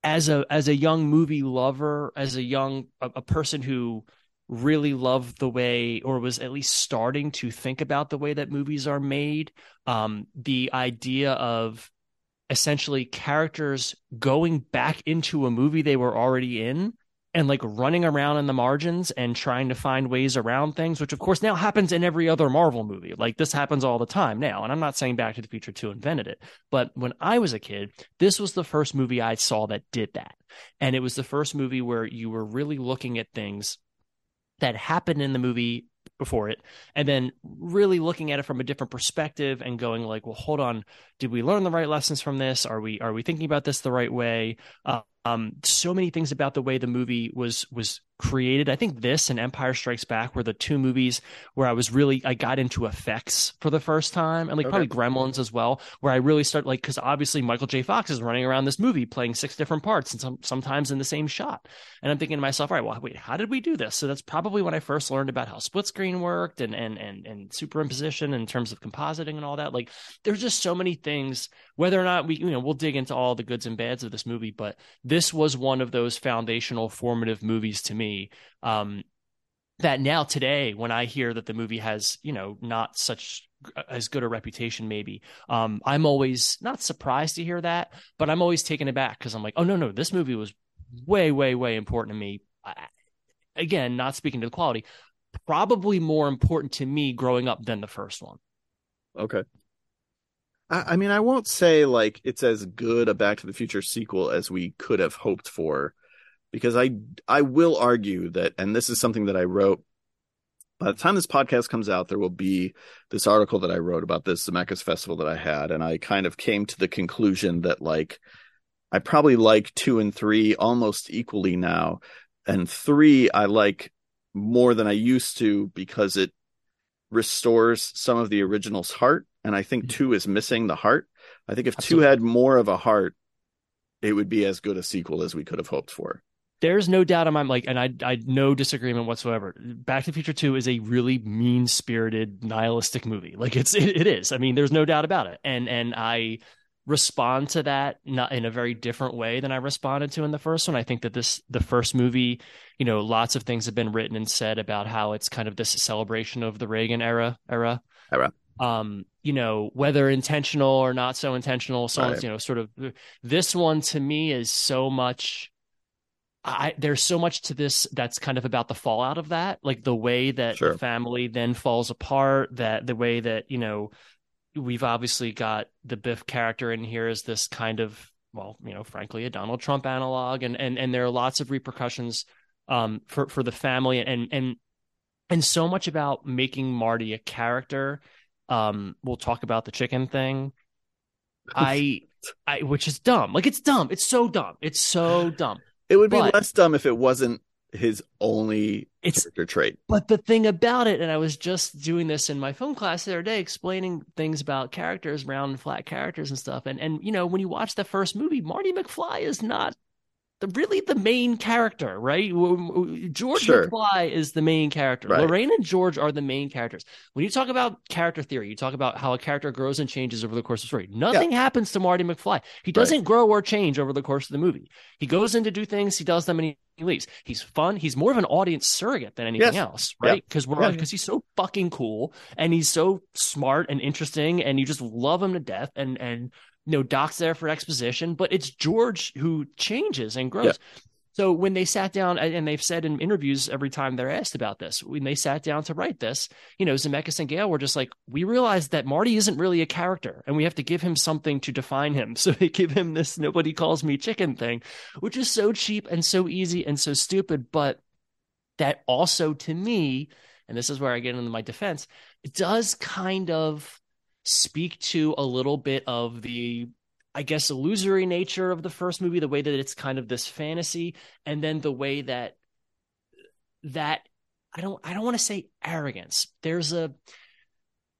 [SPEAKER 2] as a as a young movie lover, as a young a, a person who really loved the way or was at least starting to think about the way that movies are made um, the idea of essentially characters going back into a movie they were already in and like running around in the margins and trying to find ways around things, which of course now happens in every other Marvel movie. Like this happens all the time now. And I'm not saying Back to the Future 2 invented it, but when I was a kid, this was the first movie I saw that did that. And it was the first movie where you were really looking at things that happened in the movie before it and then really looking at it from a different perspective and going like well hold on did we learn the right lessons from this are we are we thinking about this the right way uh, um, so many things about the way the movie was was created. I think this and Empire Strikes Back were the two movies where I was really I got into effects for the first time, and like okay. probably Gremlins as well, where I really start like because obviously Michael J. Fox is running around this movie playing six different parts and some sometimes in the same shot, and I'm thinking to myself, all right, well, wait, how did we do this? So that's probably when I first learned about how split screen worked and and and and superimposition in terms of compositing and all that. Like there's just so many things. Whether or not we you know we'll dig into all the goods and bads of this movie, but this was one of those foundational formative movies to me um, that now today, when I hear that the movie has, you know, not such as good a reputation, maybe, um, I'm always not surprised to hear that, but I'm always taken aback because I'm like, oh no, no, this movie was way, way, way important to me. Again, not speaking to the quality, probably more important to me growing up than the first one.
[SPEAKER 1] Okay. I, I mean, I won't say like it's as good a Back to the Future sequel as we could have hoped for because I I will argue that, and this is something that I wrote. By the time this podcast comes out, there will be this article that I wrote about this Zemeckis festival that I had, and I kind of came to the conclusion that like I probably like two and three almost equally now, and three I like more than I used to because it restores some of the original's heart, and I think mm-hmm. two is missing the heart. I think if Absolutely. two had more of a heart, it would be as good a sequel as we could have hoped for
[SPEAKER 2] there's no doubt in my like, and I I no disagreement whatsoever. Back to the Future Two is a really mean spirited, nihilistic movie. Like it's it, it is. I mean, there's no doubt about it. And and I respond to that not in a very different way than I responded to in the first one. I think that this the first movie, you know, lots of things have been written and said about how it's kind of this celebration of the Reagan era era.
[SPEAKER 1] Era.
[SPEAKER 2] Um, you know, whether intentional or not so intentional, so right. you know, sort of this one to me is so much I, there's so much to this that's kind of about the fallout of that, like the way that sure. the family then falls apart, that the way that, you know, we've obviously got the Biff character in here is this kind of, well, you know, frankly, a Donald Trump analog. And, and, and there are lots of repercussions, um, for, for the family and, and, and so much about making Marty a character. Um, we'll talk about the chicken thing. I, <laughs> I, which is dumb. Like it's dumb. It's so dumb. It's so dumb.
[SPEAKER 1] It would be but, less dumb if it wasn't his only it's, character trait.
[SPEAKER 2] But the thing about it, and I was just doing this in my film class the other day, explaining things about characters, round and flat characters and stuff. And and you know, when you watch the first movie, Marty McFly is not the really the main character, right? George sure. McFly is the main character. Right. Lorraine and George are the main characters. When you talk about character theory, you talk about how a character grows and changes over the course of the story. Nothing yeah. happens to Marty McFly. He doesn't right. grow or change over the course of the movie. He goes in to do things, he does them, and he leaves. He's fun. He's more of an audience surrogate than anything yes. else, right? Because yeah. we're because yeah. he's so fucking cool and he's so smart and interesting, and you just love him to death. And and you know, Doc's there for exposition, but it's George who changes and grows. Yeah. So when they sat down, and they've said in interviews every time they're asked about this, when they sat down to write this, you know, Zemeckis and Gale were just like, we realized that Marty isn't really a character, and we have to give him something to define him. <laughs> So they give him this "nobody calls me chicken" thing, which is so cheap and so easy and so stupid, but that also to me, and this is where I get into my defense, it does kind of speak to a little bit of the I guess illusory nature of the first movie, the way that it's kind of this fantasy, and then the way that that I don't I don't want to say arrogance. There's a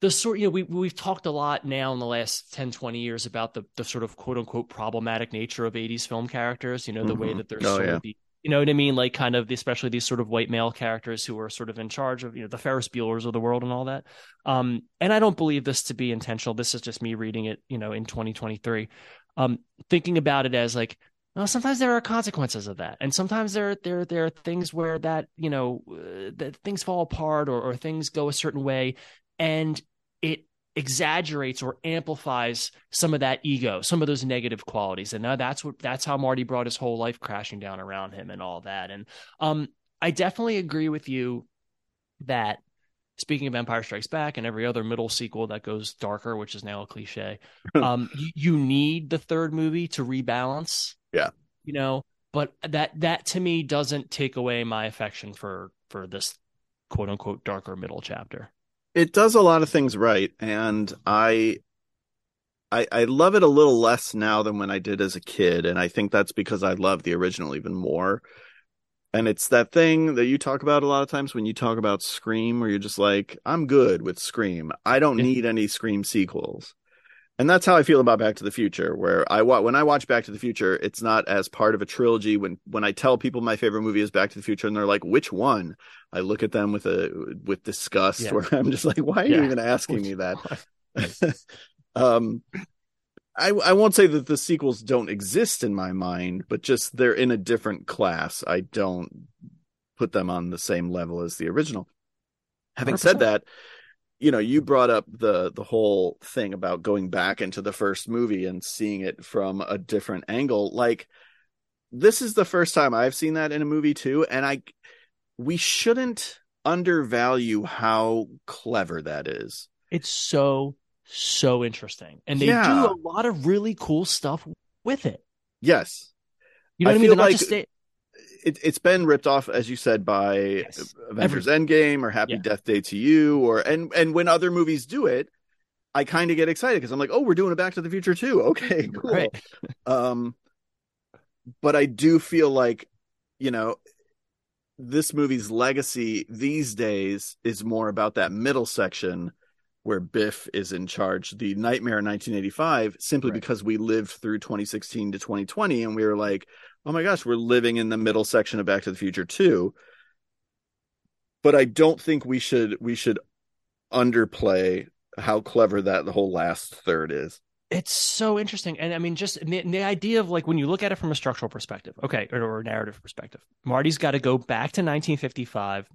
[SPEAKER 2] the sort you know we we've talked a lot now in the last 10 20 years about the the sort of quote unquote problematic nature of 80s film characters, you know, the mm-hmm. way that they're oh, sort yeah. of the you know what I mean? Like kind of especially these sort of white male characters who are sort of in charge of, you know, the Ferris Buellers of the world and all that. Um, and I don't believe this to be intentional. This is just me reading it, you know, in 2023. Um, thinking about it as like, sometimes there are consequences of that, and sometimes there there there are things where that you know uh, that things fall apart or, or things go a certain way, and it exaggerates or amplifies some of that ego, some of those negative qualities. And now that's what that's how Marty brought his whole life crashing down around him and all that. And um I definitely agree with you that speaking of Empire Strikes Back and every other middle sequel that goes darker, which is now a cliche, <laughs> um, you, you need the third movie to rebalance.
[SPEAKER 1] Yeah.
[SPEAKER 2] You know, but that that to me doesn't take away my affection for for this quote unquote darker middle chapter.
[SPEAKER 1] It does a lot of things right, and I I, I love it a little less now than when I did as a kid, and I think that's because I love the original even more. And it's that thing that you talk about a lot of times when you talk about Scream, where you're just like, I'm good with Scream. I don't
[SPEAKER 2] Yeah.
[SPEAKER 1] need any Scream sequels. And that's how I feel about Back to the Future, where I when I watch Back to the Future, it's not as part of a trilogy. When when I tell people my favorite movie is Back to the Future, and they're like, "Which one?" I look at them with a with disgust,
[SPEAKER 2] Yeah.
[SPEAKER 1] where I'm just like, "Why are you even asking me that?" <laughs> um I I won't say that the sequels don't exist in my mind, but just they're in a different class. I don't put them on the same level as the original. Having said
[SPEAKER 2] 100%.
[SPEAKER 1] that, you know, you brought up the the whole thing about going back into the first movie and seeing it from a different angle. Like this is the first time I've seen that in a movie too, and I we shouldn't undervalue how clever that is.
[SPEAKER 2] It's so so interesting, and they
[SPEAKER 1] Yeah.
[SPEAKER 2] do a lot of really cool stuff with it.
[SPEAKER 1] Yes,
[SPEAKER 2] You know
[SPEAKER 1] I
[SPEAKER 2] what I mean? They're not
[SPEAKER 1] like-
[SPEAKER 2] just stay-
[SPEAKER 1] it, it's been ripped off, as you said, by
[SPEAKER 2] Yes.
[SPEAKER 1] Avengers Endgame or Happy
[SPEAKER 2] Yeah.
[SPEAKER 1] Death Day 2U, or and and when other movies do it, I kind of get excited because I'm like, oh, we're doing a Back to the Future too. <laughs> Okay, cool.
[SPEAKER 2] Right. <laughs>
[SPEAKER 1] Um, but I do feel like, you know, this movie's legacy these days is more about that middle section where Biff is in charge, the Nightmare in 1985, simply
[SPEAKER 2] Right.
[SPEAKER 1] because we lived through 2016 to 2020 and we were like, oh my gosh, we're living in the middle section of Back to the Future too. But I don't think we should we should underplay how clever that the whole last third is.
[SPEAKER 2] It's so interesting, and I mean, just the, the idea of like when you look at it from a structural perspective, okay, or, or a narrative perspective, Marty's got to go back to 1955.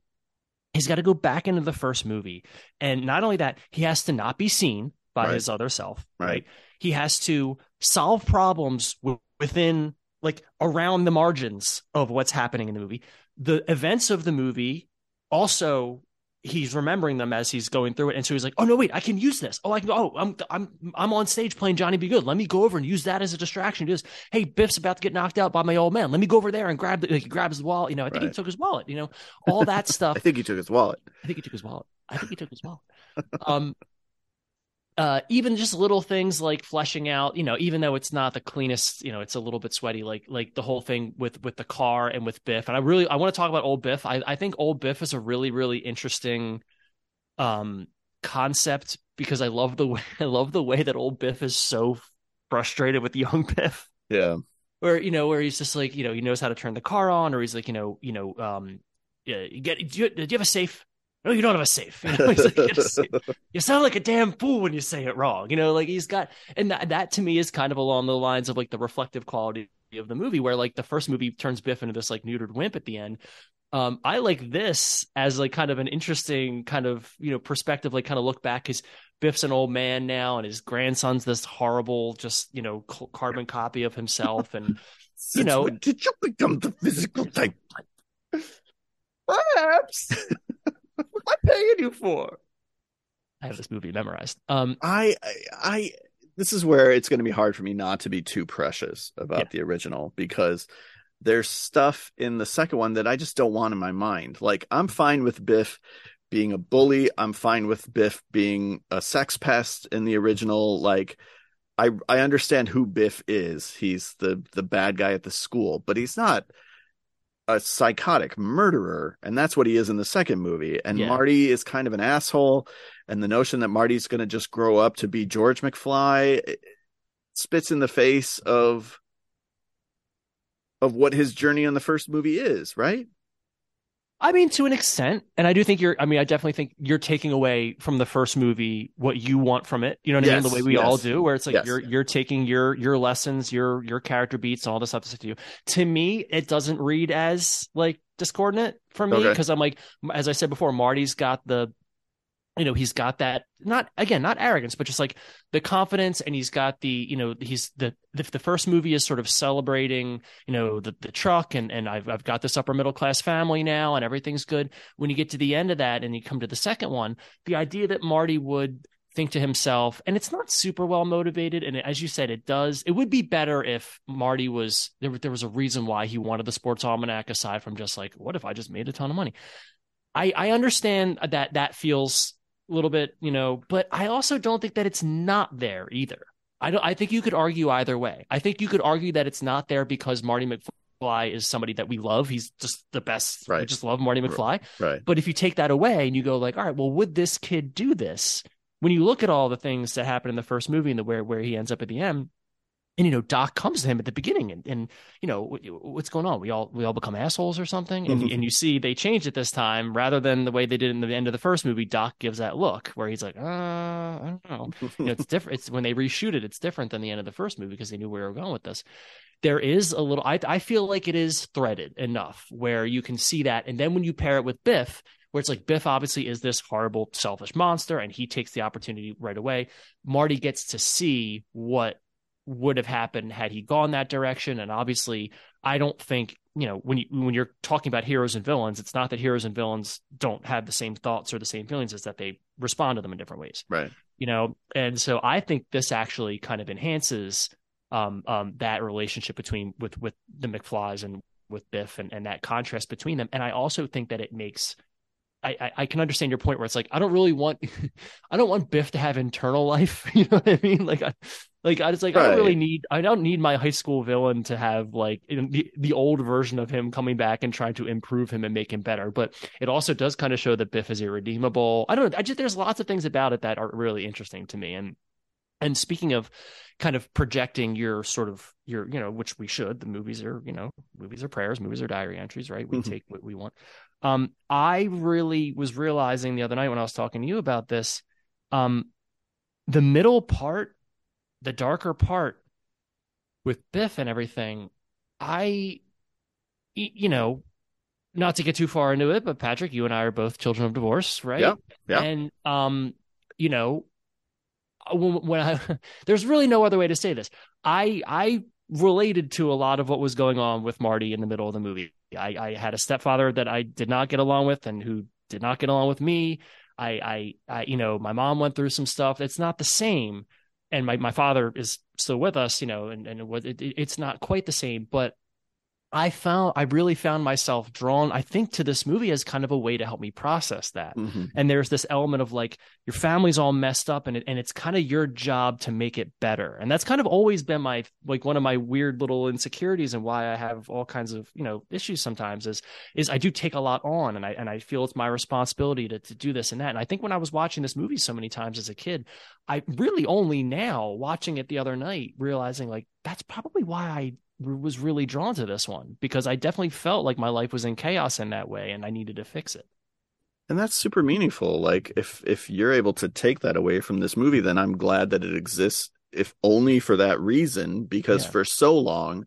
[SPEAKER 2] He's got to go back into the first movie, and not only that, he has to not be seen by
[SPEAKER 1] Right.
[SPEAKER 2] his other self.
[SPEAKER 1] Right.
[SPEAKER 2] He has to solve problems w- within, like, around the margins of what's happening in the movie. The events of the movie also he's remembering them as he's going through it, and so he's like, "Oh no, wait, I can use this. Oh, I can. Go, oh, I'm I'm I'm on stage playing Johnny B. Goode. Let me go over and use that as a distraction. Do this. Hey, Biff's about to get knocked out by my old man. Let me go over there and grab the. Like, he grabs his wallet. You know, I think he took his wallet. You know, all that <laughs> stuff.
[SPEAKER 1] I think he took his wallet.
[SPEAKER 2] I think he took his wallet. I think he took his wallet. Um, uh, even just little things like fleshing out, you know, even though it's not the cleanest, you know, it's a little bit sweaty, like like the whole thing with with the car and with Biff. And I really I want to talk about old Biff. I I think old Biff is a really really interesting um concept because I love the <laughs> way I love the way that old Biff is so frustrated with young <laughs> Biff
[SPEAKER 1] Yeah.
[SPEAKER 2] where you know where he's just like you know he knows how to turn the car on or he's like you know you know um yeah you get do you, do you have a safe no you don't have a safe you, know, <laughs> like, "You safe." You sound like a damn fool when you say it wrong you know like he's got and that, that to me is kind of along the lines of like the reflective quality of the movie where like the first movie turns biff into this like neutered wimp at the end um i like this as like kind of an interesting kind of you know perspective like kind of look back because biff's an old man now and his grandson's this horrible just you know carbon copy of himself and
[SPEAKER 1] you
[SPEAKER 2] know-
[SPEAKER 1] did you become the physical type? <laughs> Perhaps. What am I paying you for?
[SPEAKER 2] I have this movie memorized. Um,
[SPEAKER 1] I, I, I, this is where it's going to be hard for me not to be too precious about
[SPEAKER 2] Yeah.
[SPEAKER 1] the original because there's stuff in the second one that I just don't want in my mind. Like, I'm fine with Biff being a bully. I'm fine with Biff being a sex pest in the original. Like, I, I understand who Biff is. He's the, the bad guy at the school, but he's not a psychotic murderer. And that's what he is in the second movie. And
[SPEAKER 2] Yeah.
[SPEAKER 1] Marty is kind of an asshole and the notion that Marty's going to just grow up to be George McFly spits in the face of of what his journey in the first movie is, right?
[SPEAKER 2] I mean, to an extent, and I do think you're. I mean, I definitely think you're taking away from the first movie what you want from it. You know what I mean? The way we
[SPEAKER 1] yes.
[SPEAKER 2] all do, where it's like
[SPEAKER 1] Yes.
[SPEAKER 2] you're you're taking your your lessons, your your character beats, and all this stuff to you. To me, it doesn't read as like discordant for me
[SPEAKER 1] Okay.
[SPEAKER 2] because I'm like, as I said before, Marty's got the you know he's got that not again not arrogance but just like the confidence and he's got the you know he's the the, the first movie is sort of celebrating you know the the truck and and I've I've got this upper middle class family now and everything's good. When you get to the end of that and you come to the second one the idea that Marty would think to himself and it's not super well motivated and as you said it does it would be better if Marty was there there was a reason why he wanted the sports almanac aside from just like what if I just made a ton of money? I, I understand that that feels a little bit, you know, but I also don't think that it's not there either. I don't I think you could argue either way. I think you could argue that it's not there because Marty McFly is somebody that we love. He's just the best.
[SPEAKER 1] Right.
[SPEAKER 2] We just love Marty McFly.
[SPEAKER 1] Right.
[SPEAKER 2] But if you take that away and you go like, all right, well, would this kid do this? When you look at all the things that happen in the first movie and the where where he ends up at the end, and you know doc comes to him at the beginning and, and you know what's going on? We all we all become assholes or something? And,
[SPEAKER 1] Mhm.
[SPEAKER 2] and you see they changed it this time rather than the way they did in the end of the first movie. Doc gives that look where he's like uh i don't know. You know it's different. It's when they reshoot it it's different than the end of the first movie because they knew where we were going with this. There is a little I, I feel like it is threaded enough where you can see that. And then when you pair it with biff where it's like biff obviously is this horrible selfish monster and he takes the opportunity right away marty gets to see what would have happened had he gone that direction. And obviously i don't think you know when you when you're talking about heroes and villains it's not that heroes and villains don't have the same thoughts or the same feelings it's that they respond to them in different ways.
[SPEAKER 1] Right.
[SPEAKER 2] you know and so i think this actually kind of enhances um, um, that relationship between with with the mcflys and with biff and, and that contrast between them. And i also think that it makes I, I, I can understand your point where it's like I don't really want <laughs> I don't want Biff to have internal life. <laughs> You know what I mean? Like I like I just like I don't really need I don't need my high school villain to have like the the old version of him coming back and trying to improve him and make him better. But it also does kind of show that Biff is irredeemable. I don't know. I just there's lots of things about it that are really interesting to me. And and speaking of kind of projecting your sort of your you know which we should the movies are you know movies are prayers movies are diary entries right we
[SPEAKER 1] Mhm.
[SPEAKER 2] take what we want um i really was realizing the other night when i was talking to you about this um the middle part the darker part with biff and everything I, you know not to get too far into it but patrick you and i are both children of divorce right
[SPEAKER 1] Yeah, yeah.
[SPEAKER 2] and um you know when, when I <laughs> there's really no other way to say this. I I related to a lot of what was going on with Marty in the middle of the movie. I, I had a stepfather that I did not get along with and who did not get along with me. I, I, I you know, my mom went through some stuff. It's not the same. And my, my father is still with us, you know, and, and it it, it's not quite the same, but I found, I really found myself drawn, I think to this movie as kind of a way to help me process that.
[SPEAKER 1] Mhm.
[SPEAKER 2] and there's this element of like your family's all messed up and it, and it's kind of your job to make it better. And that's kind of always been my like one of my weird little insecurities and why I have all kinds of you know issues sometimes is is I do take a lot on and I and I feel it's my responsibility to to do this and that. And I think when I was watching this movie so many times as a kid I really only now watching it the other night realizing like that's probably why I was really drawn to this one because I definitely felt like my life was in chaos in that way and I needed to fix it.
[SPEAKER 1] And that's super meaningful. Like if if you're able to take that away from this movie, then I'm glad that it exists, if only for that reason, because
[SPEAKER 2] Yeah.
[SPEAKER 1] for so long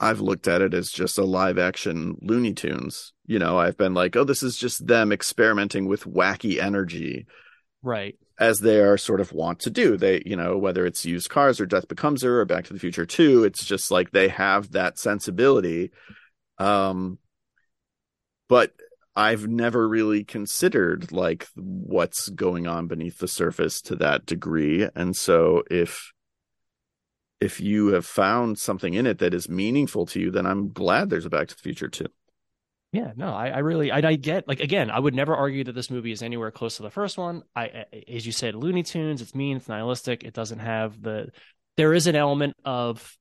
[SPEAKER 1] I've looked at it as just a live action Looney Tunes. You know, I've been like, oh, this is just them experimenting with wacky energy
[SPEAKER 2] Right.
[SPEAKER 1] as they are sort of want to do. They, you know, whether it's used cars or Death Becomes Her or Back to the Future 2, it's just like they have that sensibility. Um, but I've never really considered like what's going on beneath the surface to that degree. And so if if you have found something in it that is meaningful to you, then I'm glad there's a Back to the Future 2.
[SPEAKER 2] Yeah, no, I, I really, I, I get like again, I would never argue that this movie is anywhere close to the first one. I, as you said, Looney Tunes, it's mean, it's nihilistic, it doesn't have the. There is an element of,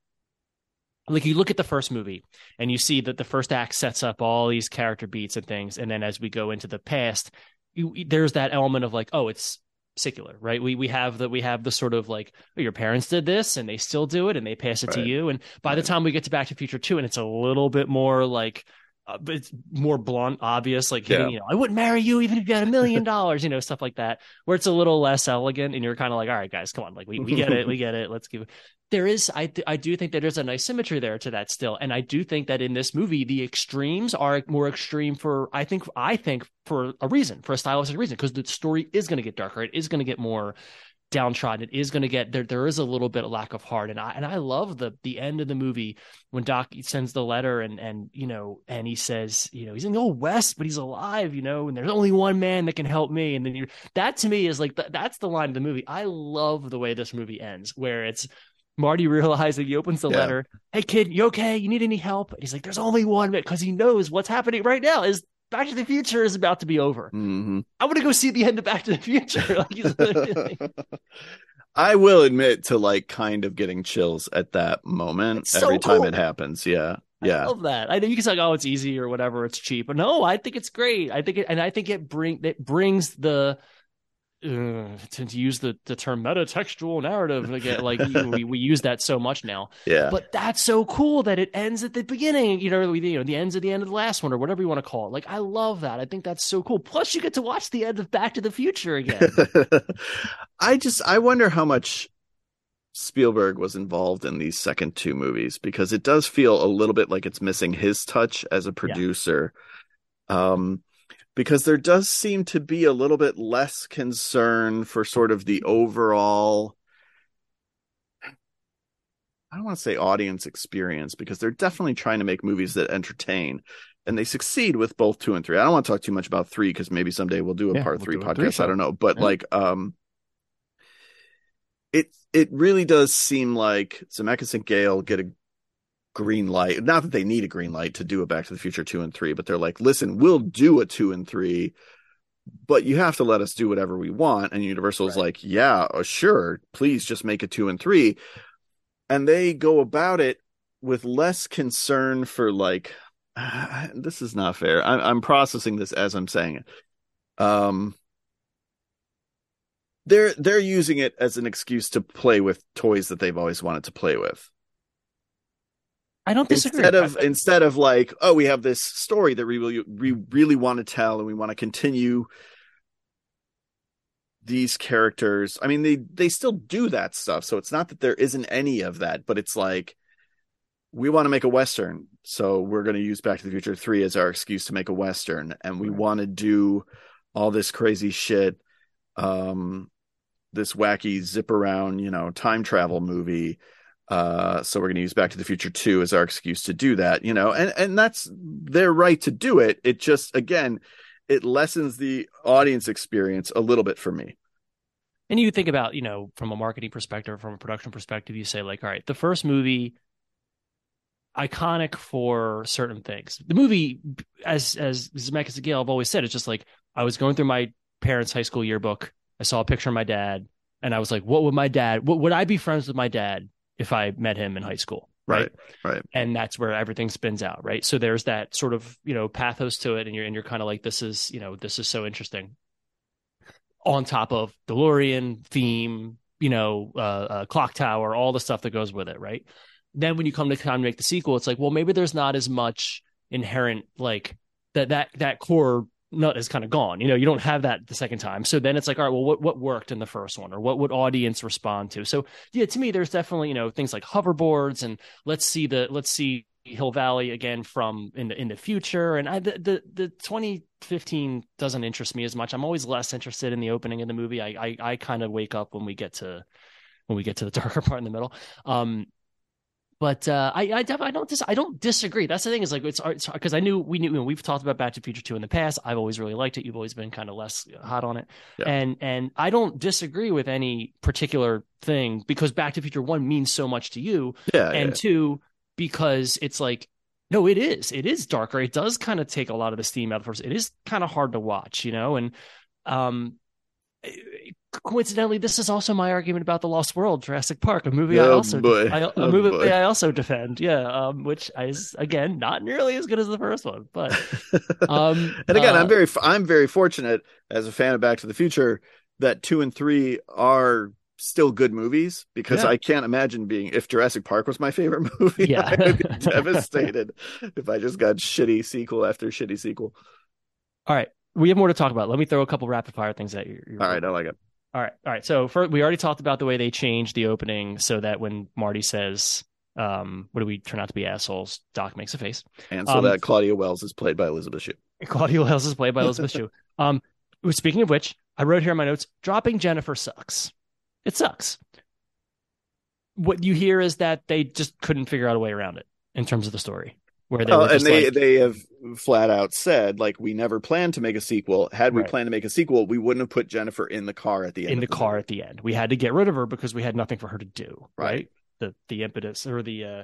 [SPEAKER 2] like, you look at the first movie and you see that the first act sets up all these character beats and things, and then as we go into the past, you, there's that element of like, oh, it's secular, right? We we have the we have the sort of like oh, your parents did this and they still do it and they pass it to you, and by the time we get to Back to the Future two, and it's a little bit more like uh, but it's more blunt, obvious, like
[SPEAKER 1] Yeah.
[SPEAKER 2] you know, I wouldn't marry you even if you had a million <laughs> dollars, you know, stuff like that, where it's a little less elegant and you're kind of like, all right, guys, come on, like we, we get it, we get it, let's give there is I th- I do think that there's a nice symmetry there to that still, and I do think that in this movie the extremes are more extreme for I think I think for a reason for a stylistic reason because the story is going to get darker, it is going to get more downtrodden. It is going to get there. There is a little bit of lack of heart, and I and I love the the end of the movie when Doc sends the letter and and you know and he says you know he's in the old west, but he's alive, you know, and there's only one man that can help me. And then you that to me is like the, that's the line of the movie. I love the way this movie ends, where it's. Marty <laughs> realizing he opens the yeah. letter. Hey kid, you okay? You need any help? And he's like, "There's only one," because he knows what's happening right now is Back to the Future is about to be over.
[SPEAKER 1] Mm-hmm.
[SPEAKER 2] I want to go see the end of Back to the Future. <laughs> <laughs>
[SPEAKER 1] I will admit to like kind of getting chills at that moment so every time cool. it happens. Yeah. Yeah.
[SPEAKER 2] I love that. I know you can say, "Oh, it's easy" or whatever, it's cheap, but no, I think it's great. I think it, and I think it bring it brings the uh, to, to, use the, the term metatextual narrative again, like we, we use that so much now.
[SPEAKER 1] Yeah.
[SPEAKER 2] But that's so cool that it ends at the beginning, you know, you know, the ends at the end of the last one or whatever you want to call it. Like, I love that. I think that's so cool. Plus, you get to watch the end of Back to the Future again. <laughs>
[SPEAKER 1] I just, I wonder how much Spielberg was involved in these second two movies because it does feel a little bit like it's missing his touch as a producer. Yeah. Um, because there does seem to be a little bit less concern for sort of the overall I don't want to say audience experience because they're definitely trying to make movies that entertain and they succeed with both 2 and 3. I don't want to talk too much about 3 cuz maybe someday we'll do a yeah, part we'll 3 podcast, three I don't know, but yeah. like um it it really does seem like Zemeckis and Gale get a green light. Not that they need a green light to do a Back to the Future two and three, but they're like, listen, we'll do a two and three, but you have to let us do whatever we want. And Universal's right. like, yeah, uh, sure, please just make a two and three. And they go about it with less concern for like, <sighs> this is not fair. I'm, I'm processing this as I'm saying it. Um, they're they're using it as an excuse to play with toys that they've always wanted to play with.
[SPEAKER 2] I don't disagree.
[SPEAKER 1] Instead of instead of like, oh, we have this story that we really we really want to tell, and we want to continue these characters. I mean, they they still do that stuff, so it's not that there isn't any of that, but it's like we want to make a western, so we're going to use Back to the Future Three as our excuse to make a western, and we right. want to do all this crazy shit, um, this wacky zip around, you know, time travel movie uh, so we're going to use Back to the Future 2 as our excuse to do that, you know, and, and that's their right to do it. It just, again, it lessens the audience experience a little bit for me.
[SPEAKER 2] And you think about, you know, from a marketing perspective, from a production perspective, you say like, all right, the first movie, iconic for certain things. The movie, as as Zemeckis and Gale have always said, it's just like I was going through my parents' high school yearbook. I saw a picture of my dad, and I was like, "What would my dad? What would I be friends with my dad if I met him in high school.
[SPEAKER 1] Right? right. Right.
[SPEAKER 2] And that's where everything spins out. Right. So there's that sort of, you know, pathos to it. And you're, and you're kind of like, this is, you know, this is so interesting. On top of DeLorean theme, you know, uh, uh, clock tower, all the stuff that goes with it. Right. Then when you come to time to make the sequel, it's like, well, maybe there's not as much inherent, like that, that, that core nut is kind of gone. You know, you don't have that the second time. So then it's like, all right, well, what what worked in the first one, or what would audience respond to? So yeah, to me, there's definitely you know things like hoverboards, and let's see the let's see Hill Valley again from in the in the future. And I the the, the 2015 doesn't interest me as much. I'm always less interested in the opening of the movie. I I, I kind of wake up when we get to when we get to the <laughs> darker part in the middle. Um, but uh, I I, I don't dis- I don't disagree. That's the thing is like it's because I knew we knew you know, we've talked about Back to Future two in the past. I've always really liked it. You've always been kind of less hot on it, yeah. and and I don't disagree with any particular thing because Back to Future one means so much to you,
[SPEAKER 1] yeah,
[SPEAKER 2] and
[SPEAKER 1] yeah.
[SPEAKER 2] two because it's like no, it is it is darker. It does kind of take a lot of the steam out of first. It is kind of hard to watch, you know, and um coincidentally, this is also my argument about the Lost World, Jurassic Park, a movie oh, I also I, a oh, movie boy. I also defend. Yeah, um, which is again not nearly as good as the first one, but <laughs> um,
[SPEAKER 1] and again, uh, I'm very I'm very fortunate as a fan of Back to the Future that two and three are still good movies because yeah. I can't imagine being if Jurassic Park was my favorite <laughs> movie. Yeah, I would be devastated <laughs> if I just got shitty sequel after shitty sequel.
[SPEAKER 2] All right, we have more to talk about. Let me throw a couple rapid fire things at you.
[SPEAKER 1] All right, I like it.
[SPEAKER 2] All right, all right. So for, we already talked about the way they changed the opening so that when Marty says, um, "What do we turn out to be assholes?" Doc makes a face,
[SPEAKER 1] and so
[SPEAKER 2] Um,
[SPEAKER 1] that Claudia Wells is played by Elizabeth Shue. <laughs>
[SPEAKER 2] Claudia Wells is played by Elizabeth Shue. Um, speaking of which, I wrote here in my notes: dropping Jennifer sucks. It sucks. What you hear is that they just couldn't figure out a way around it in terms of the story, where they were
[SPEAKER 1] and they
[SPEAKER 2] like,
[SPEAKER 1] they have flat out said like we never planned to make a sequel. Had we
[SPEAKER 2] Right.
[SPEAKER 1] planned to make a sequel, we wouldn't have put Jennifer in the car at the end.
[SPEAKER 2] in the
[SPEAKER 1] of
[SPEAKER 2] car
[SPEAKER 1] movie.
[SPEAKER 2] at the end. We had to get rid of her because we had nothing for her to do. Right.
[SPEAKER 1] Right.
[SPEAKER 2] The the impetus or the uh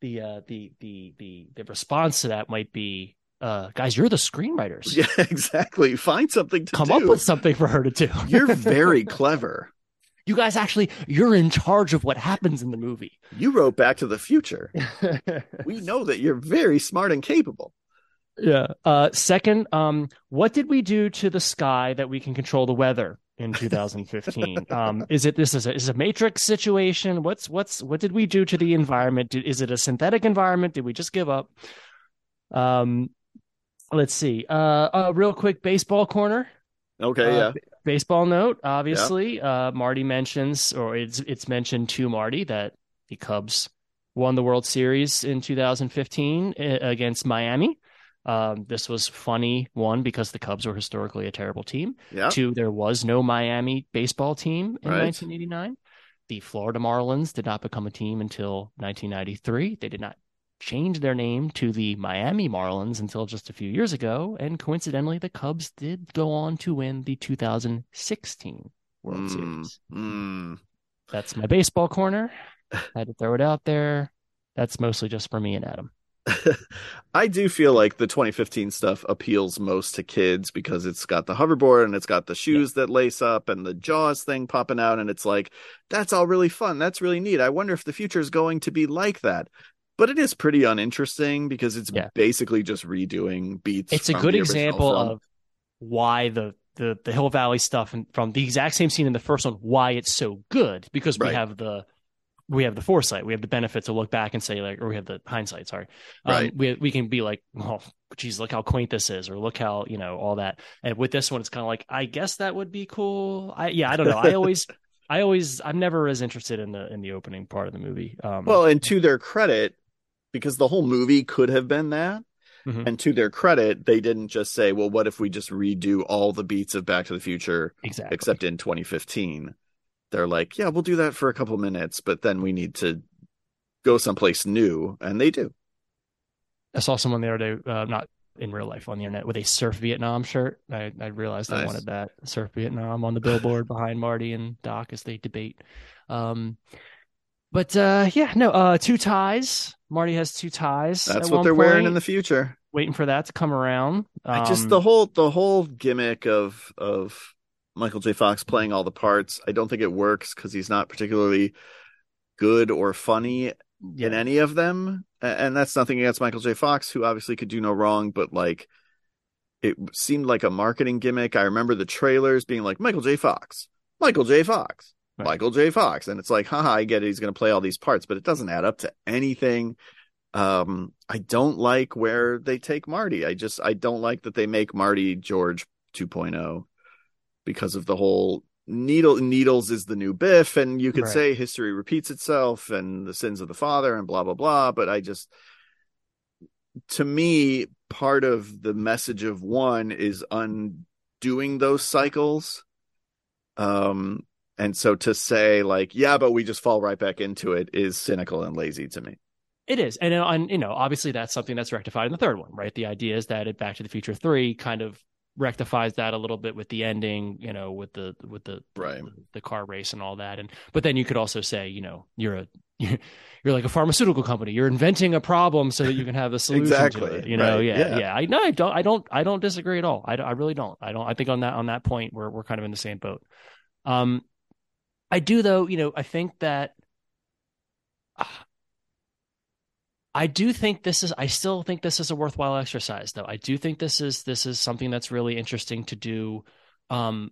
[SPEAKER 2] the uh the the the the response to that might be uh guys, you're the screenwriters. <laughs>
[SPEAKER 1] Yeah, exactly. Find something to
[SPEAKER 2] Come
[SPEAKER 1] do.
[SPEAKER 2] up with something for her to do.
[SPEAKER 1] You're very <laughs> clever.
[SPEAKER 2] You guys actually you're in charge of what happens in the movie.
[SPEAKER 1] You wrote Back to the Future. <laughs> We know that you're very smart and capable.
[SPEAKER 2] yeah. Uh second, um what did we do to the sky that we can control the weather? In 2015, <laughs> um, is it this is a, is a matrix situation? What's what's what did we do to the environment? Did, is it a synthetic environment? Did we just give up? Um, let's see. Uh, uh real quick baseball corner.
[SPEAKER 1] Okay,
[SPEAKER 2] Uh,
[SPEAKER 1] yeah.
[SPEAKER 2] Baseball note, obviously. Uh, Marty mentions, or it's it's mentioned to Marty that the Cubs won the World Series in 2015 uh, against Miami. Um, this was funny one because the Cubs were historically a terrible team.
[SPEAKER 1] Yeah.
[SPEAKER 2] Two, there was no Miami baseball team in
[SPEAKER 1] Right.
[SPEAKER 2] 1989. The Florida Marlins did not become a team until 1993. They did not change their name to the Miami Marlins until just a few years ago. And coincidentally, the Cubs did go on to win the 2016 World
[SPEAKER 1] Mm,
[SPEAKER 2] Series.
[SPEAKER 1] mm.
[SPEAKER 2] That's my baseball corner. I had to throw it out there. That's mostly just for me and Adam. <laughs>
[SPEAKER 1] I do feel like the 2015 stuff appeals most to kids because it's got the hoverboard and it's got the shoes that lace up and the jaws thing popping out and it's like that's all really fun. That's really neat. I wonder if the future is going to be like that. But it is pretty uninteresting because it's
[SPEAKER 2] Yeah.
[SPEAKER 1] basically just redoing beats.
[SPEAKER 2] It's a good example
[SPEAKER 1] film.
[SPEAKER 2] of why the, the the Hill Valley stuff and from the exact same scene in the first one, why it's so good because we
[SPEAKER 1] Right.
[SPEAKER 2] have the we have the foresight, we have the benefit to look back and say like, or we have the hindsight. Sorry, um,
[SPEAKER 1] Right.
[SPEAKER 2] We we can be like, oh, geez, look how quaint this is, or look how you know all that. And with this one, it's kind of like, I guess that would be cool. I yeah, I don't know. I always. <laughs> I always, I'm never as interested in the in the opening part of the movie. Um,
[SPEAKER 1] Well, and to their credit, because the whole movie could have been that.
[SPEAKER 2] Mhm.
[SPEAKER 1] And to their credit, they didn't just say, well, what if we just redo all the beats of Back to the Future
[SPEAKER 2] exactly.
[SPEAKER 1] except in 2015? They're like, yeah, we'll do that for a couple minutes, but then we need to go someplace new. And they do.
[SPEAKER 2] I saw someone the other day, uh, not in real life on the internet, with a Surf Vietnam shirt. I, I realized I wanted that Surf Vietnam on the billboard behind Marty and Doc as they debate. Um, but uh, yeah, no, uh, two ties. Marty has two ties.
[SPEAKER 1] That's what they're wearing in the future.
[SPEAKER 2] Waiting for that to come around.
[SPEAKER 1] I just
[SPEAKER 2] Um,
[SPEAKER 1] the whole the whole gimmick of of Michael J. Fox playing all the parts, I don't think it works because he's not particularly good or funny in any of them. And that's nothing against Michael J. Fox, who obviously could do no wrong, but like it seemed like a marketing gimmick. I remember the trailers being like Michael J. Fox, Michael J. Fox,
[SPEAKER 2] Right.
[SPEAKER 1] Michael J. Fox. And it's like, haha, I get it. He's going to play all these parts, but it doesn't add up to anything. Um, I don't like where they take Marty. I just, I don't like that they make Marty George 2.0 because of the whole needle needles is the new biff and you could
[SPEAKER 2] Right.
[SPEAKER 1] say history repeats itself and the sins of the father and blah blah blah but i just to me part of the message of one is undoing those cycles um and so to say like yeah but we just fall right back into it is cynical and lazy to me
[SPEAKER 2] It is, and, uh, and you know, obviously that's something that's rectified in the third one, right? The idea is that it Back to the Future three kind of rectifies that a little bit with the ending, you know, with the with the
[SPEAKER 1] Right.
[SPEAKER 2] the, the car race and all that, and but then you could also say, you know, you're a you're, <laughs> you're like a pharmaceutical company, you're inventing a problem so that you can have a solution to it, you know,
[SPEAKER 1] right,
[SPEAKER 2] yeah,
[SPEAKER 1] yeah.
[SPEAKER 2] yeah, I no, I don't, I don't, I don't disagree at all. I, I really don't. I don't. I think on that on that point, we're we're kind of in the same boat. Um, I do though, you know, I think that. I do think this is I still think this is a worthwhile exercise though. I do think this is this is something that's really interesting to do. Um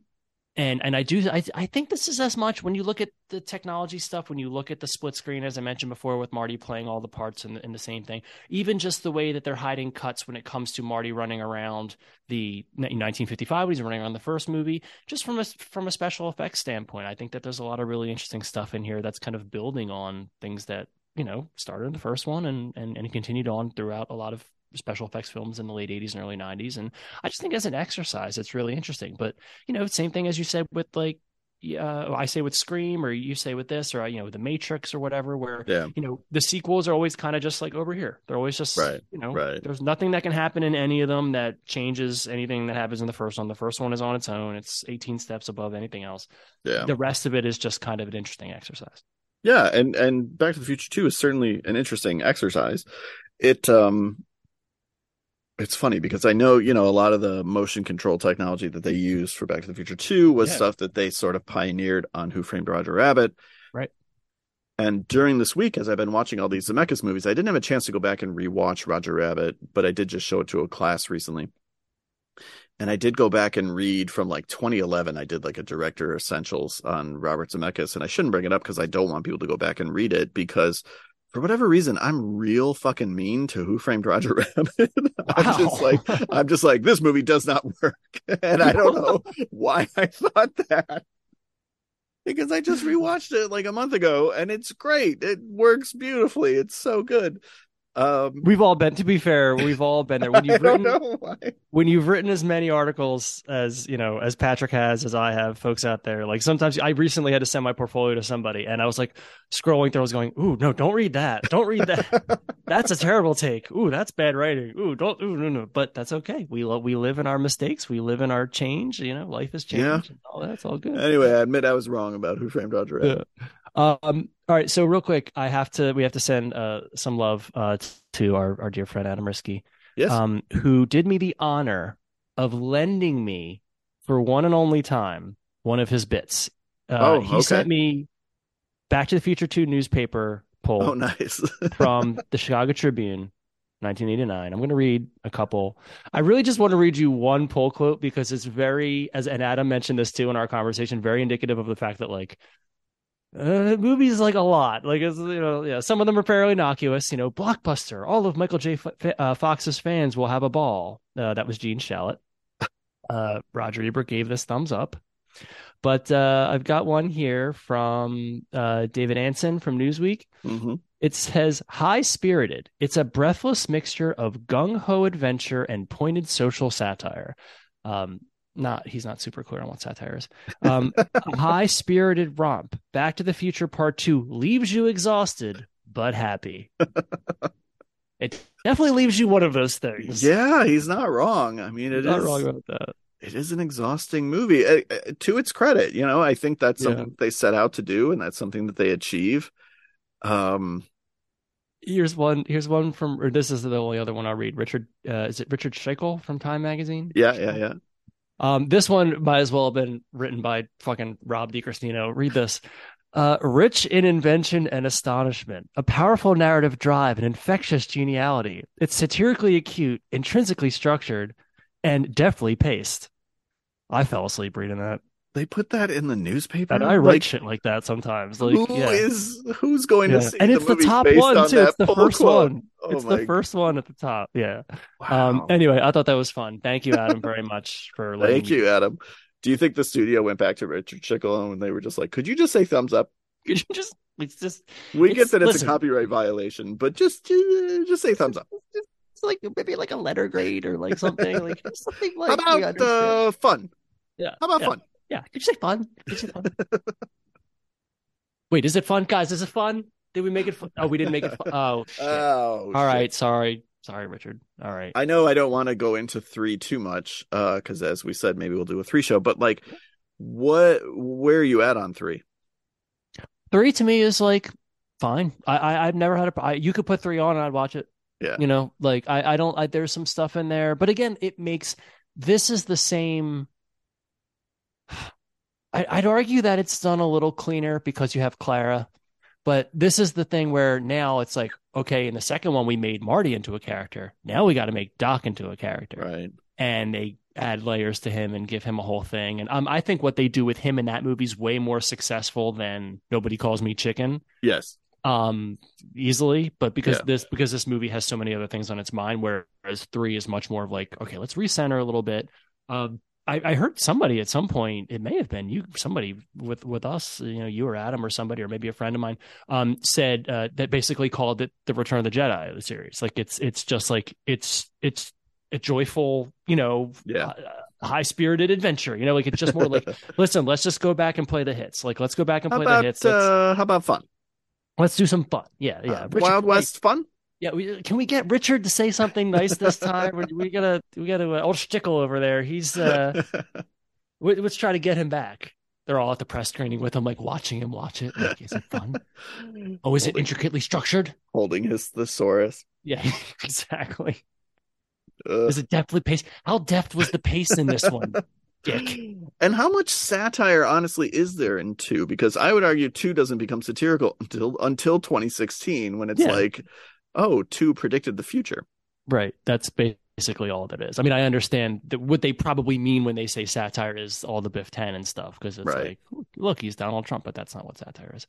[SPEAKER 2] and and I do I I think this is as much when you look at the technology stuff, when you look at the split screen, as I mentioned before, with Marty playing all the parts in the, in the same thing, even just the way that they're hiding cuts when it comes to Marty running around the 1955 when he's running around the first movie, just from a from a special effects standpoint, I think that there's a lot of really interesting stuff in here that's kind of building on things that you know started in the first one and and and continued on throughout a lot of special effects films in the late 80s and early 90s and i just think as an exercise it's really interesting but you know same thing as you said with like uh, I say with Scream, or you say with this, or you know, the Matrix, or whatever. Where
[SPEAKER 1] Yeah.
[SPEAKER 2] you know the sequels are always kind of just like over here. They're always just
[SPEAKER 1] Right,
[SPEAKER 2] You know,
[SPEAKER 1] right.
[SPEAKER 2] there's nothing that can happen in any of them that changes anything that happens in the first one. The first one is on its own. It's 18 steps above anything else.
[SPEAKER 1] Yeah.
[SPEAKER 2] The rest of it is just kind of an interesting exercise.
[SPEAKER 1] Yeah, and and Back to the Future 2 is certainly an interesting exercise. It um it's funny because I know, you know, a lot of the motion control technology that they used for Back to the Future 2 was
[SPEAKER 2] Yeah.
[SPEAKER 1] stuff that they sort of pioneered on Who Framed Roger Rabbit.
[SPEAKER 2] Right.
[SPEAKER 1] And during this week, as I've been watching all these Zemeckis movies, I didn't have a chance to go back and rewatch Roger Rabbit, but I did just show it to a class recently. And I did go back and read from like 2011. I did like a director essentials on Robert Zemeckis, and I shouldn't bring it up because I don't want people to go back and read it because for whatever reason, I'm real fucking mean to Who Framed Roger <laughs> Rabbit. I'm just like, I'm just like, this movie does not work. <laughs> And I don't know <laughs> why I thought that. Because I just rewatched it like a month ago and it's great. It works beautifully. It's so good. Um,
[SPEAKER 2] We've all been, to be fair, we've all been there. When <laughs> you've written,
[SPEAKER 1] know why.
[SPEAKER 2] when you've written as many articles as you know as patrick has as i have folks out there like sometimes i recently had to send my portfolio to somebody and i was like scrolling through i was going ooh no don't read that. Don't read that. <laughs> That's a terrible take. Ooh that's bad writing. Ooh don't ooh no no. But that's okay. We lo- we live in our mistakes. We live in our change you know life is changed
[SPEAKER 1] Yeah.
[SPEAKER 2] all that's all good.
[SPEAKER 1] Anyway, I admit I was wrong about Who Framed Roger Rabbit.
[SPEAKER 2] Um all right so real quick i have to we have to send uh some love uh to our our dear friend Adam Riske
[SPEAKER 1] Yes.
[SPEAKER 2] um, who did me the honor of lending me for one and only time one of his bits. Uh,
[SPEAKER 1] Oh,
[SPEAKER 2] he
[SPEAKER 1] okay.
[SPEAKER 2] sent me Back to the Future 2 newspaper poll
[SPEAKER 1] oh, <laughs> nice.
[SPEAKER 2] from the Chicago Tribune, 1989. I'm going to read a couple. I really just want to read you one poll quote because it's very, as and Adam mentioned this too in our conversation, very indicative of the fact that like uh, movies like a lot. Like it's you know, yeah, some of them are fairly innocuous. You know, blockbuster. All of Michael J. F- uh, Fox's fans will have a ball. Uh, that was Gene Shalit. Uh, Roger Ebert gave this thumbs up. But uh, I've got one here from uh, David Ansen from Newsweek.
[SPEAKER 1] hmm
[SPEAKER 2] It says high spirited. It's a breathless mixture of gung ho adventure and pointed social satire. Um, not he's not super clear on what satire is. Um, <laughs> high spirited romp. Back to the Future Part Two leaves you exhausted but happy. <laughs> it definitely leaves you one of those things.
[SPEAKER 1] Yeah, he's not wrong. I mean, it is.
[SPEAKER 2] not wrong about that.
[SPEAKER 1] it is an exhausting movie. Uh, uh, to its credit, you know, I think that's
[SPEAKER 2] Yeah.
[SPEAKER 1] something that they set out to do, and that's something that they achieve. Um,
[SPEAKER 2] Here's one. Here's one from. Or this is the only other one I'll read. Richard. Uh, is it Richard Schickel from Time Magazine?
[SPEAKER 1] yeah, yeah, yeah.
[SPEAKER 2] Um, this one might as well have been written by fucking Rob DiCristino. Read this. Uh, rich in invention and astonishment, a powerful narrative drive, and infectious geniality. It's satirically acute, intrinsically structured, and deftly paced. I fell asleep reading that.
[SPEAKER 1] They put that in the newspaper.
[SPEAKER 2] And I write
[SPEAKER 1] Like,
[SPEAKER 2] shit like that sometimes. Like,
[SPEAKER 1] who
[SPEAKER 2] yeah.
[SPEAKER 1] is- who's going
[SPEAKER 2] Yeah.
[SPEAKER 1] to see
[SPEAKER 2] and it's the
[SPEAKER 1] movie
[SPEAKER 2] top one
[SPEAKER 1] on
[SPEAKER 2] too. It's the first
[SPEAKER 1] quote?
[SPEAKER 2] one.
[SPEAKER 1] Oh
[SPEAKER 2] it's the first one at the top. Yeah.
[SPEAKER 1] Wow.
[SPEAKER 2] Um. Anyway, I thought that was fun. Thank you, Adam, very much for <laughs> letting
[SPEAKER 1] Thank
[SPEAKER 2] me-
[SPEAKER 1] you, Adam. Do you think the studio went back to Richard Schickel and they were just like, "Could you just say thumbs up? <laughs>
[SPEAKER 2] Could you just? It's just.
[SPEAKER 1] We
[SPEAKER 2] It's-
[SPEAKER 1] get that it's
[SPEAKER 2] listen.
[SPEAKER 1] a copyright violation, but just just, just say thumbs up.
[SPEAKER 2] It's like maybe like a letter grade or like something like <laughs> something like.
[SPEAKER 1] How about uh, fun?
[SPEAKER 2] yeah.
[SPEAKER 1] How about
[SPEAKER 2] yeah.
[SPEAKER 1] fun?
[SPEAKER 2] Yeah. Did you say fun? Did you say fun? <laughs> Wait, is it fun, guys? Is it fun? Did we make it fun? Oh, we didn't make it fun. Oh, <laughs> shit.
[SPEAKER 1] Oh,
[SPEAKER 2] All
[SPEAKER 1] shit.
[SPEAKER 2] right. Sorry. Sorry, Richard. All right.
[SPEAKER 1] I know I don't want to go into three too much, uh, because as we said, maybe we'll do a three show. But like, what? Where are you at on three?
[SPEAKER 2] Three to me is like fine. I, I I've never had a. I, you could put three on and I'd watch it.
[SPEAKER 1] Yeah.
[SPEAKER 2] You know, like I I don't. I, there's some stuff in there, but again, it makes this is the same. I, I'd argue that it's done a little cleaner because you have Clara, but this is the thing where now it's like okay, in the second one we made Marty into a character. Now we got to make Doc into a character,
[SPEAKER 1] Right.
[SPEAKER 2] and they add layers to him and give him a whole thing. And um, I think what they do with him in that movie is way more successful than Nobody Calls Me Chicken.
[SPEAKER 1] Yes.
[SPEAKER 2] Um, easily, but because
[SPEAKER 1] Yeah.
[SPEAKER 2] this because this movie has so many other things on its mind, whereas three is much more of like, okay, let's recenter a little bit. Um, I, I heard somebody at some point, it may have been you, somebody with with us, you know, you or Adam or somebody, or maybe a friend of mine, um, said uh, that basically called it the Return of the Jedi of the series. Like it's it's just like it's it's a joyful, you know,
[SPEAKER 1] Yeah.
[SPEAKER 2] high spirited adventure. You know, like it's just more like, <laughs> listen, let's just go back and play the hits. Like let's go back and
[SPEAKER 1] How
[SPEAKER 2] play
[SPEAKER 1] about
[SPEAKER 2] the hits.
[SPEAKER 1] Uh, how about fun?
[SPEAKER 2] let's do some fun. Yeah, yeah.
[SPEAKER 1] Uh,
[SPEAKER 2] Richard,
[SPEAKER 1] Wild West fun?
[SPEAKER 2] Yeah, we, can we get Richard to say something nice this time? we, we gotta, we gotta. Uh, old Stickle over there. He's. uh <laughs> we, Let's try to get him back. They're all at the press screening with him, like watching him watch it. Like, is it fun? <laughs> Oh, is it intricately structured?
[SPEAKER 1] holding his thesaurus?
[SPEAKER 2] Yeah, <laughs> exactly.
[SPEAKER 1] Ugh.
[SPEAKER 2] Is it deftly paced? How deft was the pace in this one? Dick.
[SPEAKER 1] And how much satire, honestly, is there in two? Because I would argue two doesn't become satirical until until 2016, when it's
[SPEAKER 2] Yeah.
[SPEAKER 1] like, oh, two predicted the future.
[SPEAKER 2] Right. That's basically all that is. I mean, I understand that what they probably mean when they say satire is all the Biff Tannen and stuff, because it's
[SPEAKER 1] Right.
[SPEAKER 2] like, look, he's Donald Trump, but that's not what satire is.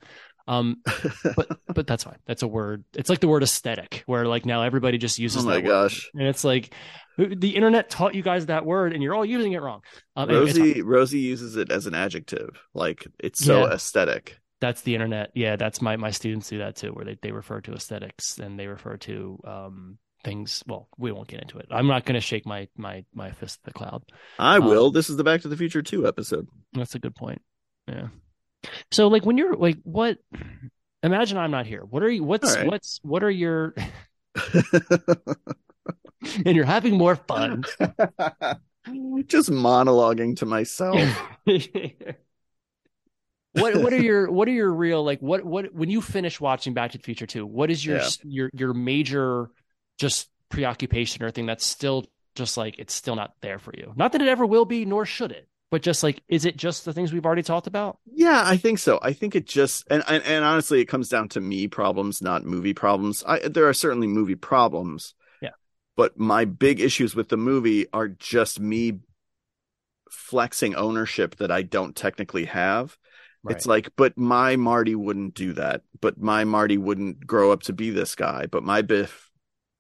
[SPEAKER 2] Um, <laughs> but but that's fine. That's a word. It's like the word aesthetic, where like now everybody just uses
[SPEAKER 1] oh my
[SPEAKER 2] that word.
[SPEAKER 1] gosh,
[SPEAKER 2] And it's like the internet taught you guys that word, and you're all using it wrong. Um, anyway.
[SPEAKER 1] Rosie Rosie uses it as an adjective, like it's so
[SPEAKER 2] Yeah.
[SPEAKER 1] aesthetic.
[SPEAKER 2] That's the internet. Yeah, that's my my students do that too, where they they refer to aesthetics and they refer to um things. Well, we won't get into it. I'm not going to shake my my my fist at the cloud.
[SPEAKER 1] I
[SPEAKER 2] Um,
[SPEAKER 1] will. This is the Back to the Future two episode.
[SPEAKER 2] That's a good point. Yeah. So like when you're like what imagine I'm not here. What are you what's
[SPEAKER 1] right.
[SPEAKER 2] what's what are your <laughs> and you're having more fun. <laughs>
[SPEAKER 1] Just monologuing to myself. <laughs>
[SPEAKER 2] what what are <laughs> your what are your real like what what when you finish watching Back to the Future 2, what is your
[SPEAKER 1] Yeah.
[SPEAKER 2] your your major just preoccupation or thing that's still just like it's still not there for you? Not that it ever will be, nor should it. But just like, is it just the things we've already talked about?
[SPEAKER 1] Yeah, I think so. I think it just and and, and honestly, it comes down to me problems, not movie problems. I there are certainly movie problems.
[SPEAKER 2] Yeah.
[SPEAKER 1] But my big issues with the movie are just me flexing ownership that I don't technically have. It's like, but my Marty wouldn't do that. But my Marty wouldn't grow up to be this guy. But my Biff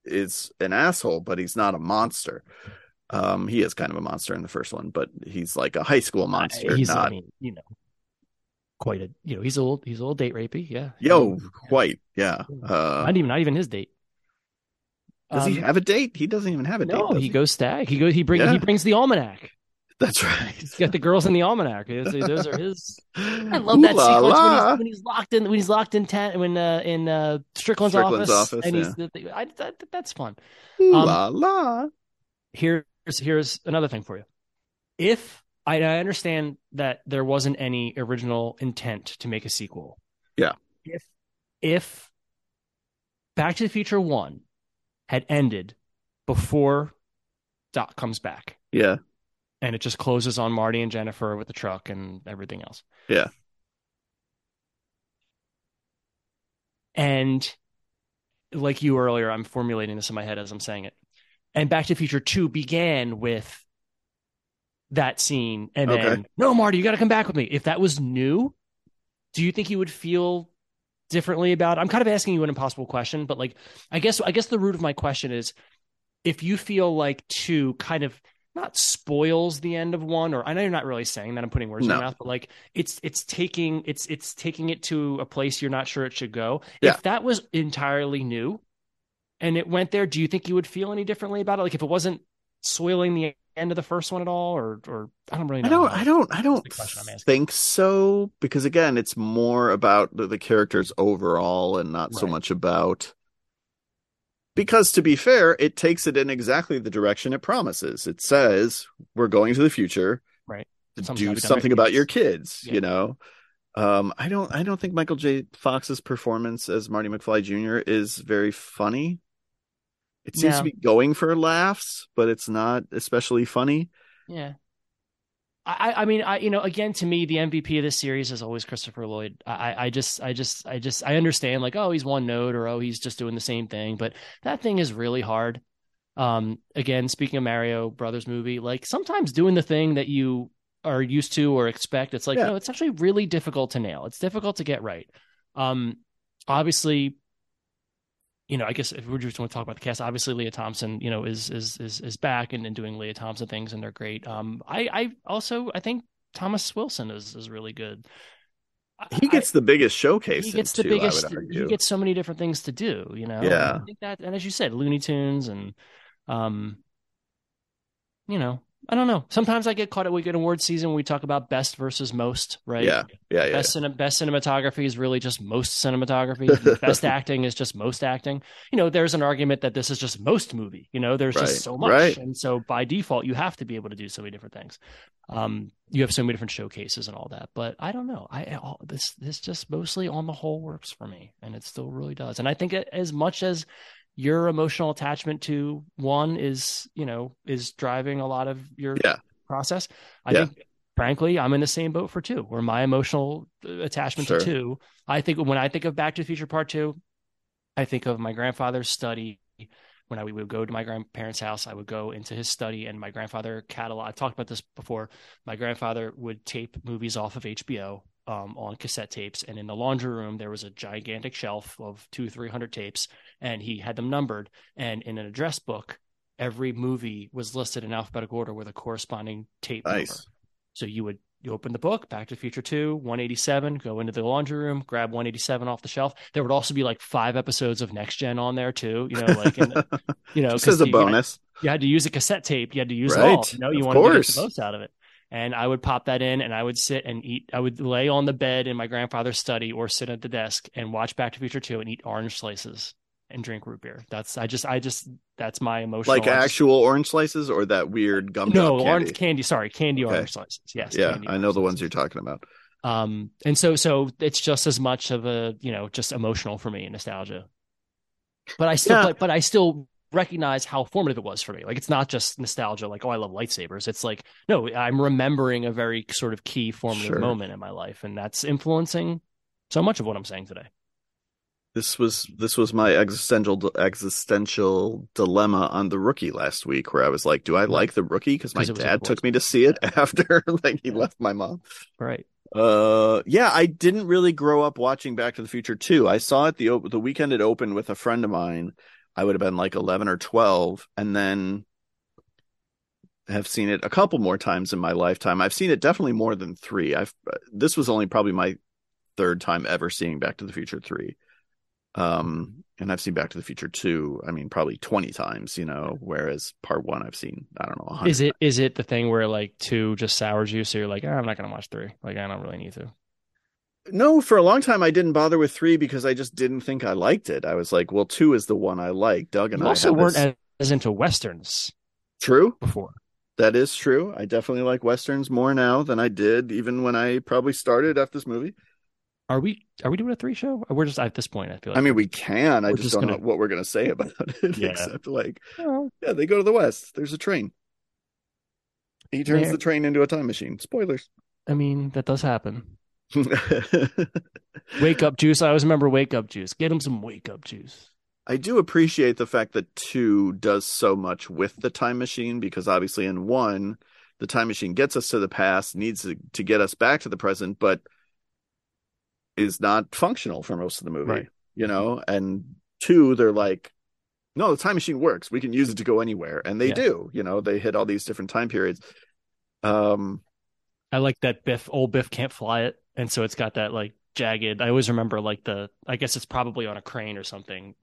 [SPEAKER 1] is an asshole, but he's not a monster. Um, he is kind of a monster in the first one, but he's like a high school monster,
[SPEAKER 2] he's,
[SPEAKER 1] not
[SPEAKER 2] I mean, you know, quite a, you know, he's old, he's a little date rapey. Yeah.
[SPEAKER 1] Yo, quite, yeah. Uh,
[SPEAKER 2] not even, not even his date.
[SPEAKER 1] does he
[SPEAKER 2] Um,
[SPEAKER 1] have a date? He doesn't even have a date.
[SPEAKER 2] No,
[SPEAKER 1] does
[SPEAKER 2] he goes stag. He goes. He brings.
[SPEAKER 1] Yeah.
[SPEAKER 2] He brings the almanac.
[SPEAKER 1] That's right.
[SPEAKER 2] He's got the girls in the almanac. Those those are his. I
[SPEAKER 1] I
[SPEAKER 2] love that sequence when he's, when he's locked in. When he's locked in ten, when uh, in uh, Strickland's,
[SPEAKER 1] Strickland's
[SPEAKER 2] office,
[SPEAKER 1] office,
[SPEAKER 2] and he's.
[SPEAKER 1] yeah.
[SPEAKER 2] The, I, that, that's fun.
[SPEAKER 1] Ooh
[SPEAKER 2] um,
[SPEAKER 1] la la.
[SPEAKER 2] Here's here's another thing for you. If I, I understand that there wasn't any original intent to make a sequel.
[SPEAKER 1] Yeah.
[SPEAKER 2] If if Back to the Future One had ended before Doc comes back.
[SPEAKER 1] Yeah.
[SPEAKER 2] And it just closes on Marty and Jennifer with the truck and everything else.
[SPEAKER 1] Yeah.
[SPEAKER 2] And like you earlier, I'm formulating this in my head as I'm saying it. And Back to Future 2 began with that scene and then no Marty, you got to come back with me. If that was new, do you think you would feel differently about it? I'm kind of asking you an impossible question, but like I guess I guess the root of my question is if you feel like 2 kind of not spoils the end of one or I know you're not really saying that I'm putting words in
[SPEAKER 1] No.
[SPEAKER 2] your mouth but like it's it's taking it's it's taking it to a place you're not sure it should go.
[SPEAKER 1] Yeah.
[SPEAKER 2] If that was entirely new and it went there, do you think you would feel any differently about it? Like if it wasn't soiling the end of the first one at all or or I don't really know.
[SPEAKER 1] I don't. I don't. I don't
[SPEAKER 2] the question I'm asking.
[SPEAKER 1] think so because again, it's more about the, the characters overall and not so much about. Because to be fair, it takes it in exactly the direction it promises. It says we're going to the future,
[SPEAKER 2] Right.
[SPEAKER 1] To
[SPEAKER 2] Something's
[SPEAKER 1] do
[SPEAKER 2] gotta be done
[SPEAKER 1] something about your kids.
[SPEAKER 2] Yeah.
[SPEAKER 1] You know, um, I don't. I don't think Michael J. Fox's performance as Marty McFly Jr. is very funny. It seems
[SPEAKER 2] No.
[SPEAKER 1] to be going for laughs, but it's not especially funny.
[SPEAKER 2] Yeah. I, I mean, I you know, again, to me, the MVP of this series is always Christopher Lloyd. I, I- just, I just, I just, I understand, like, oh, he's one note, or oh, he's just doing the same thing, but that thing is really hard. Um, again, speaking of Mario Brothers movie, like sometimes doing the thing that you are used to or expect, it's like
[SPEAKER 1] Yeah.
[SPEAKER 2] no, it's actually really difficult to nail. It's difficult to get right. Um, obviously, you know, I guess if we just want to talk about the cast, obviously Lea Thompson, you know, is is is is back and, and doing Lea Thompson things, and they're great. Um, I I also I think Thomas Wilson is is really good.
[SPEAKER 1] He
[SPEAKER 2] I-
[SPEAKER 1] gets the biggest showcase.
[SPEAKER 2] he gets
[SPEAKER 1] too,
[SPEAKER 2] the biggest. He gets so many different things to do. You know.
[SPEAKER 1] Yeah.
[SPEAKER 2] And I think that, and as you said, Looney Tunes, and um, you know, I don't know. Sometimes I get caught at we get award season when we talk about best versus most, right?
[SPEAKER 1] Yeah, yeah, yeah.
[SPEAKER 2] Best cine- best cinematography is really just most cinematography. <laughs> best acting is just most acting. You know, there's an argument that this is just most movie. You know, there's
[SPEAKER 1] Right,
[SPEAKER 2] just so much,
[SPEAKER 1] right.
[SPEAKER 2] and so by default, you have to be able to do so many different things. Um, you have so many different showcases and all that. But I don't know. I all, this this just mostly on the whole works for me, and it still really does. And I think it- as much as your emotional attachment to one is, you know, is driving a lot of your
[SPEAKER 1] Yeah.
[SPEAKER 2] process. I
[SPEAKER 1] Yeah.
[SPEAKER 2] think, frankly, I'm in the same boat for two, where my emotional uh, attachment
[SPEAKER 1] Sure.
[SPEAKER 2] to two. I think when I think of Back to the Future Part Two, I think of my grandfather's study. When I we would go to my grandparents' house, I would go into his study, and my grandfather catalog. I've talked about this before. My grandfather would tape movies off of HBO um, on cassette tapes, and in the laundry room there was a gigantic shelf of two, three hundred tapes, and he had them numbered. And in an address book, every movie was listed in alphabetical order with a corresponding tape number. So you would you open the book, Back to the Future 2, 187, go into the laundry room, grab 187 off the shelf. There would also be like five episodes of Next Gen on there too, you know, like in, <laughs> you know,
[SPEAKER 1] Just
[SPEAKER 2] 'cause
[SPEAKER 1] as a
[SPEAKER 2] you, you had-
[SPEAKER 1] bonus.
[SPEAKER 2] you had to use a cassette tape, you had to use it all,
[SPEAKER 1] Right.
[SPEAKER 2] you know, you
[SPEAKER 1] Of
[SPEAKER 2] wanted to get the most out of it. And I would pop that in and I would sit and eat I would lay on the bed in my grandfather's study or sit at the desk and watch Back to Future 2 and eat orange slices and drink root beer. That's I just I just that's my emotional
[SPEAKER 1] Like
[SPEAKER 2] just-
[SPEAKER 1] actual orange slices or that weird gum.
[SPEAKER 2] no
[SPEAKER 1] up
[SPEAKER 2] orange
[SPEAKER 1] candy?
[SPEAKER 2] candy. Sorry, candy
[SPEAKER 1] Okay.
[SPEAKER 2] orange slices. Yes,
[SPEAKER 1] Yeah, I know the ones
[SPEAKER 2] slices.
[SPEAKER 1] you're talking about.
[SPEAKER 2] Um, and so so it's just as much of a you know just emotional for me and nostalgia. But I still
[SPEAKER 1] Yeah.
[SPEAKER 2] but, but I still recognize how formative it was for me. Like it's not just nostalgia. Like oh I love lightsabers. It's like no I'm remembering a very sort of key formative
[SPEAKER 1] Sure.
[SPEAKER 2] moment in my life, and that's influencing so much of what I'm saying today.
[SPEAKER 1] This was this was my existential existential dilemma on the rookie last week, where I was like, "Do I like the rookie?" Because my
[SPEAKER 2] 'Cause it was a
[SPEAKER 1] dad took me to see it <laughs> after like he
[SPEAKER 2] Yeah.
[SPEAKER 1] left my mom.
[SPEAKER 2] Right.
[SPEAKER 1] Uh, yeah, I didn't really grow up watching Back to the Future 2. I saw it the the weekend it opened with a friend of mine. I would have been like 11 or 12 and then have seen it a couple more times in my lifetime. I've seen it definitely more than 3. I've this was only probably my third time ever seeing Back to the Future 3. Um, and I've seen Back to the Future 2, I mean probably 20 times, you know, whereas part 1 I've seen I don't know 100.
[SPEAKER 2] Is it is it the thing where like two just sours you, so you're like, "Ah, I'm not gonna watch three. Like I don't really need to.
[SPEAKER 1] No, for a long time I didn't bother with three because I just didn't think I liked it. I was like, well, two is the one I like. Doug and
[SPEAKER 2] You
[SPEAKER 1] I
[SPEAKER 2] also weren't
[SPEAKER 1] this-
[SPEAKER 2] as, into westerns
[SPEAKER 1] true.
[SPEAKER 2] before.
[SPEAKER 1] That is true. I definitely like westerns more now than I did even when I probably started after this movie.
[SPEAKER 2] Are we are we doing a three show? We're just at this point. I feel like
[SPEAKER 1] I mean, we can. I just,
[SPEAKER 2] just
[SPEAKER 1] don't
[SPEAKER 2] gonna-
[SPEAKER 1] know what we're gonna say about it,
[SPEAKER 2] Yeah.
[SPEAKER 1] except like,
[SPEAKER 2] Well,
[SPEAKER 1] yeah, they go to the west. There's a train. He turns the train into a time machine. Spoilers.
[SPEAKER 2] I mean that does happen. <laughs> Wake up juice. I always remember wake up juice. Get him some wake up juice.
[SPEAKER 1] I do appreciate the fact that two does so much with the time machine because obviously in one, the time machine gets us to the past, needs to, to get us back to the present, but is not functional for most of the movie.
[SPEAKER 2] Right.
[SPEAKER 1] You know, and two, they're like, no, the time machine works. We can use it to go anywhere. And they
[SPEAKER 2] Yeah.
[SPEAKER 1] do, you know, they hit all these different time periods. Um
[SPEAKER 2] I like that Biff. Old Biff can't fly it, and so it's got that like jagged. I always remember like the. I guess it's probably on a crane or something.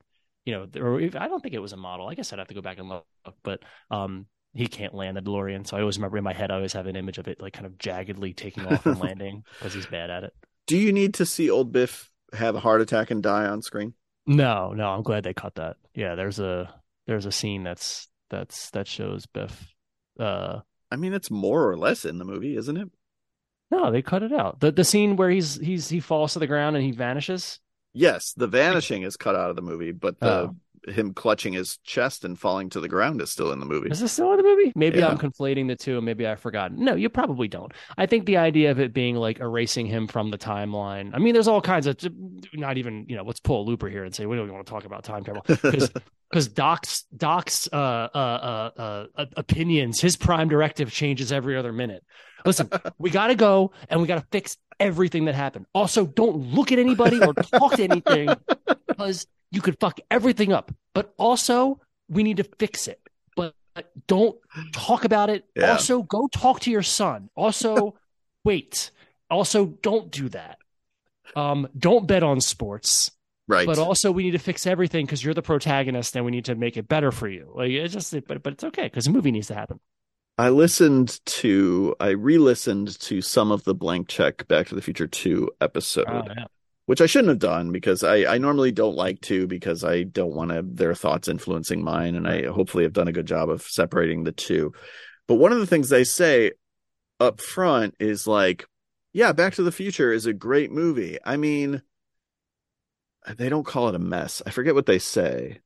[SPEAKER 2] You know, or if, I don't think it was a model. I guess I'd have to go back and look. But um, he can't land the DeLorean, so I always remember in my head. I always have an image of it like kind of jaggedly taking off and <laughs> landing because he's bad at it.
[SPEAKER 1] do you need to see old Biff have a heart attack and die on screen?
[SPEAKER 2] No, no, I'm glad they cut that. Yeah, there's a there's a scene that's that's that shows Biff. Uh,
[SPEAKER 1] I mean, it's more or less in the movie, isn't it?
[SPEAKER 2] No, they cut it out. The the scene where he's he's he falls to the ground and he vanishes.
[SPEAKER 1] Yes, the vanishing is cut out of the movie, but the
[SPEAKER 2] Oh.
[SPEAKER 1] him clutching his chest and falling to the ground is still in the movie.
[SPEAKER 2] Is this still in the movie? Maybe
[SPEAKER 1] Yeah.
[SPEAKER 2] I'm conflating the two, and maybe I've forgotten. No, you probably don't. I think the idea of it being like erasing him from the timeline. I mean, there's all kinds of not even you know. Let's pull a looper here and say we don't even want to talk about time travel <laughs> because because Doc's Doc's uh, uh, uh, uh, opinions, his prime directive changes every other minute. Listen, we got to go and we got to fix everything that happened. Also, don't look at anybody or talk to anything <laughs> because you could fuck everything up. But also, we need to fix it. But don't talk about it.
[SPEAKER 1] Yeah.
[SPEAKER 2] Also, go talk to your son. Also, <laughs> wait. Also, don't do that. Um, don't bet on sports.
[SPEAKER 1] right.
[SPEAKER 2] But also, we need to fix everything because you're the protagonist, and we need to make it better for you. Like it's just, but but it's okay because the movie needs to happen.
[SPEAKER 1] I listened to, I re-listened to some of the Blank Check Back to the Future Two episode,
[SPEAKER 2] Oh, yeah.
[SPEAKER 1] which I shouldn't have done because I, I normally don't like to because I don't want to their thoughts influencing mine, and I hopefully have done a good job of separating the two. But one of the things they say up front is like, yeah, Back to the Future is a great movie. I mean, they don't call it a mess. I forget what they say.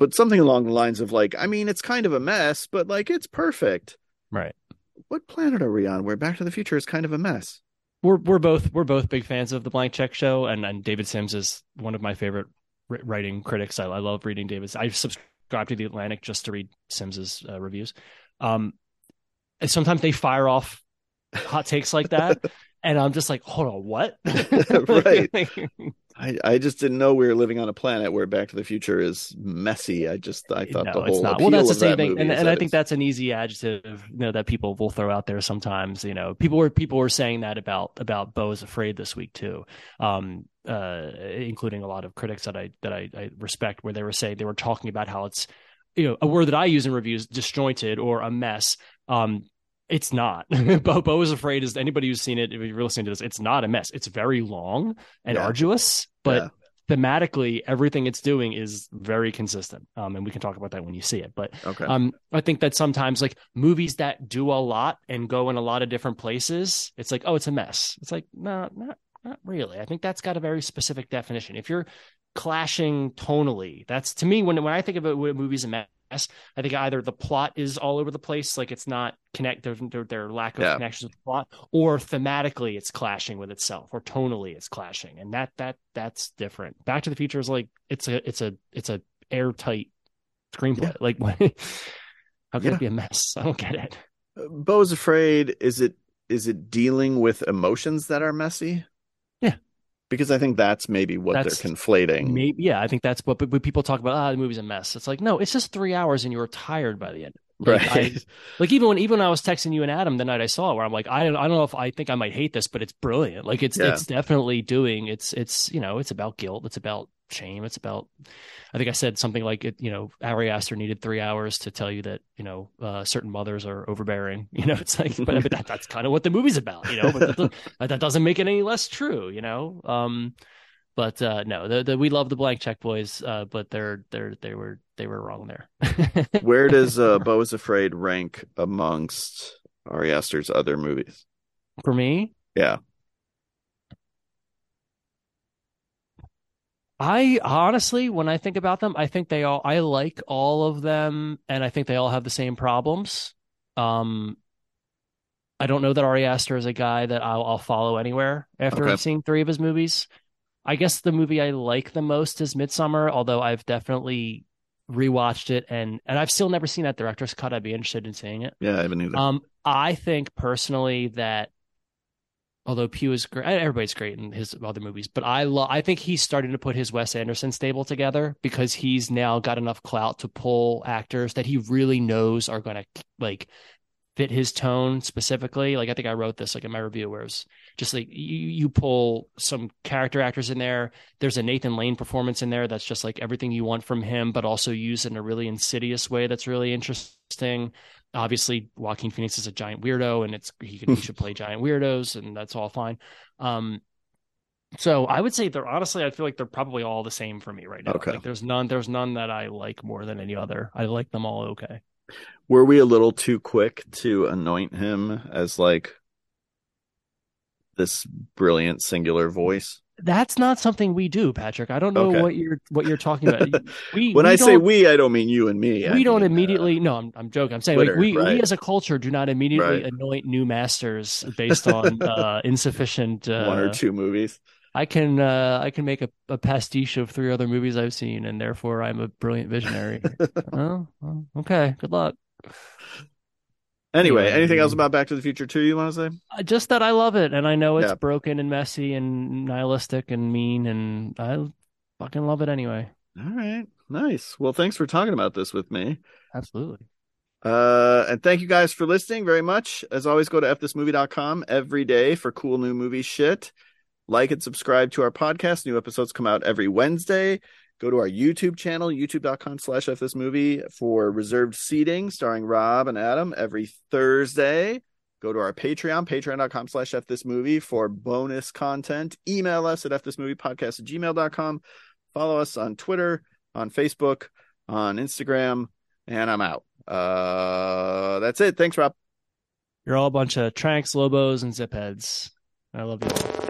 [SPEAKER 1] But something along the lines of like, I mean, it's kind of a mess, but like it's perfect.
[SPEAKER 2] Right.
[SPEAKER 1] What planet are we on where Back to the Future is kind of a mess?
[SPEAKER 2] we're we're both we're both big fans of the blank check show and and david sims is one of my favorite writing critics i, I love reading david's i subscribe to the atlantic just to read sims's uh, reviews um and sometimes they fire off hot takes like that <laughs> and i'm just like hold on what <laughs> <laughs>
[SPEAKER 1] Right. I, I just didn't know we were living on a planet where Back to the Future is messy. I just I thought
[SPEAKER 2] no,
[SPEAKER 1] the
[SPEAKER 2] it's
[SPEAKER 1] whole
[SPEAKER 2] not. Well, that's the same
[SPEAKER 1] that
[SPEAKER 2] thing, and, and I think
[SPEAKER 1] it's-
[SPEAKER 2] that's an easy adjective, you know, that people will throw out there sometimes. You know, people were people were saying that about about Beau is Afraid this week too, um, uh, including a lot of critics that I that I, I respect, where they were saying they were talking about how it's, you know, a word that I use in reviews, disjointed or a mess. Um, it's not. <laughs> Beau, Beau is Afraid is anybody who's seen it, if you're listening to this, it's not a mess. It's very long and
[SPEAKER 1] Yeah.
[SPEAKER 2] arduous, but
[SPEAKER 1] Yeah.
[SPEAKER 2] thematically, everything it's doing is very consistent. Um, and we can talk about that when you see it. But
[SPEAKER 1] okay.
[SPEAKER 2] um, I think that sometimes like movies that do a lot and go in a lot of different places, it's like, oh, it's a mess. It's like, no, not not really. I think that's got a very specific definition. If you're clashing tonally, that's to me when when I think about what a movie's a mess, I think either the plot is all over the place, like it's not connect their their, lack of
[SPEAKER 1] Yeah.
[SPEAKER 2] connections with the plot, or thematically it's clashing with itself, or tonally it's clashing, and that that that's different. Back to the Future is like it's a it's a it's a airtight screenplay.
[SPEAKER 1] Yeah.
[SPEAKER 2] Like? <laughs> How can
[SPEAKER 1] Yeah.
[SPEAKER 2] it be a mess? I don't get it.
[SPEAKER 1] Uh, Beau's Afraid. Is it is it dealing with emotions that are messy?
[SPEAKER 2] Yeah.
[SPEAKER 1] Because I think that's maybe what
[SPEAKER 2] That's
[SPEAKER 1] they're conflating.
[SPEAKER 2] Maybe, yeah, I think that's what. But when people talk about ah, the movie's a mess. It's like no, it's just three hours and you're tired by the end. Like,
[SPEAKER 1] right.
[SPEAKER 2] I- <laughs> like even when even when I was texting you and Adam the night I saw it, where I'm like, I don't, I don't know if I think I might hate this, but it's brilliant. Like it's
[SPEAKER 1] Yeah.
[SPEAKER 2] it's definitely doing. It's it's you know it's about guilt. It's about shame. It's about. I think I said something like it. You know, Ari Aster needed three hours to tell you that you know uh, certain mothers are overbearing. <laughs> You know, it's like, but, but that, that's kind of what the movie's about. You know, but that, <laughs> doesn't- that doesn't make it any less true. You know. Um, but uh, no, the, the, we love the blank check boys, uh, but they're they're they were they were wrong there. <laughs>
[SPEAKER 1] Where does uh, Beau is Afraid rank amongst Ari Aster's other movies?
[SPEAKER 2] For me,
[SPEAKER 1] Yeah.
[SPEAKER 2] I honestly, when I think about them, I think they all I like all of them, and I think they all have the same problems. Um, I don't know that Ari Aster is a guy that I'll, I'll follow anywhere after
[SPEAKER 1] Okay.
[SPEAKER 2] seeing three of his movies. I guess the movie I like the most is Midsommar, although I've definitely rewatched it and and I've still never seen that director's cut. I'd be interested in seeing it.
[SPEAKER 1] Yeah, I haven't either.
[SPEAKER 2] Um, I think personally that although Pugh is great, everybody's great in his other movies, but I lo- I think he's starting to put his Wes Anderson stable together because he's now got enough clout to pull actors that he really knows are going to like fit his tone specifically. Like I think I wrote this like in my review where it was just like you you pull some character actors in there. There's a Nathan Lane performance in there that's just like everything you want from him, but also used in a really insidious way that's really interesting. Obviously, Joaquin Phoenix is a giant weirdo, and it's he, can, he should play <laughs> giant weirdos, and that's all fine. Um, so I would say they're honestly, I feel like they're probably all the same for me right now.
[SPEAKER 1] Okay.
[SPEAKER 2] Like there's none, there's none that I like more than any other. I like them all okay.
[SPEAKER 1] Were we a little too quick to anoint him as like this brilliant singular voice?
[SPEAKER 2] That's not something we do, Patrick. I don't know
[SPEAKER 1] Okay.
[SPEAKER 2] what you're what you're talking about. <laughs> We
[SPEAKER 1] when
[SPEAKER 2] we
[SPEAKER 1] I say we, I don't mean you and me. I
[SPEAKER 2] we don't
[SPEAKER 1] mean, uh,
[SPEAKER 2] immediately no I'm, I'm joking i'm saying
[SPEAKER 1] Twitter,
[SPEAKER 2] like we,
[SPEAKER 1] right.
[SPEAKER 2] we as a culture do not immediately
[SPEAKER 1] Right.
[SPEAKER 2] anoint new masters based on <laughs> uh insufficient uh,
[SPEAKER 1] one or two movies.
[SPEAKER 2] I can uh i can make a, a pastiche of three other movies i've seen and therefore i'm a brilliant visionary <laughs> oh well, okay good luck
[SPEAKER 1] Anyway,
[SPEAKER 2] Anyway,
[SPEAKER 1] anything else
[SPEAKER 2] mm.
[SPEAKER 1] about Back to the Future 2 you want to say?
[SPEAKER 2] Uh, just that i love it and i know it's
[SPEAKER 1] Yeah.
[SPEAKER 2] broken and messy and nihilistic and mean and i fucking love it anyway
[SPEAKER 1] All right. Nice. Well, thanks for talking about this with me.
[SPEAKER 2] absolutely
[SPEAKER 1] Uh, and thank you guys for listening very much. As always, go to fthismovie.com every day for cool new movie shit. Like and subscribe to our podcast. New episodes come out every Wednesday. Go to our YouTube channel, youtube.com slash fthismovie for reserved seating starring Rob and Adam every Thursday. Go to our Patreon, patreon.com slash fthismovie for bonus content. Email us at fthismoviepodcast at gmail.com. Follow us on Twitter, on Facebook, on Instagram, and I'm out. Uh, that's it. Thanks, Rob.
[SPEAKER 2] you're all a bunch of tranks lobos and zip heads i love you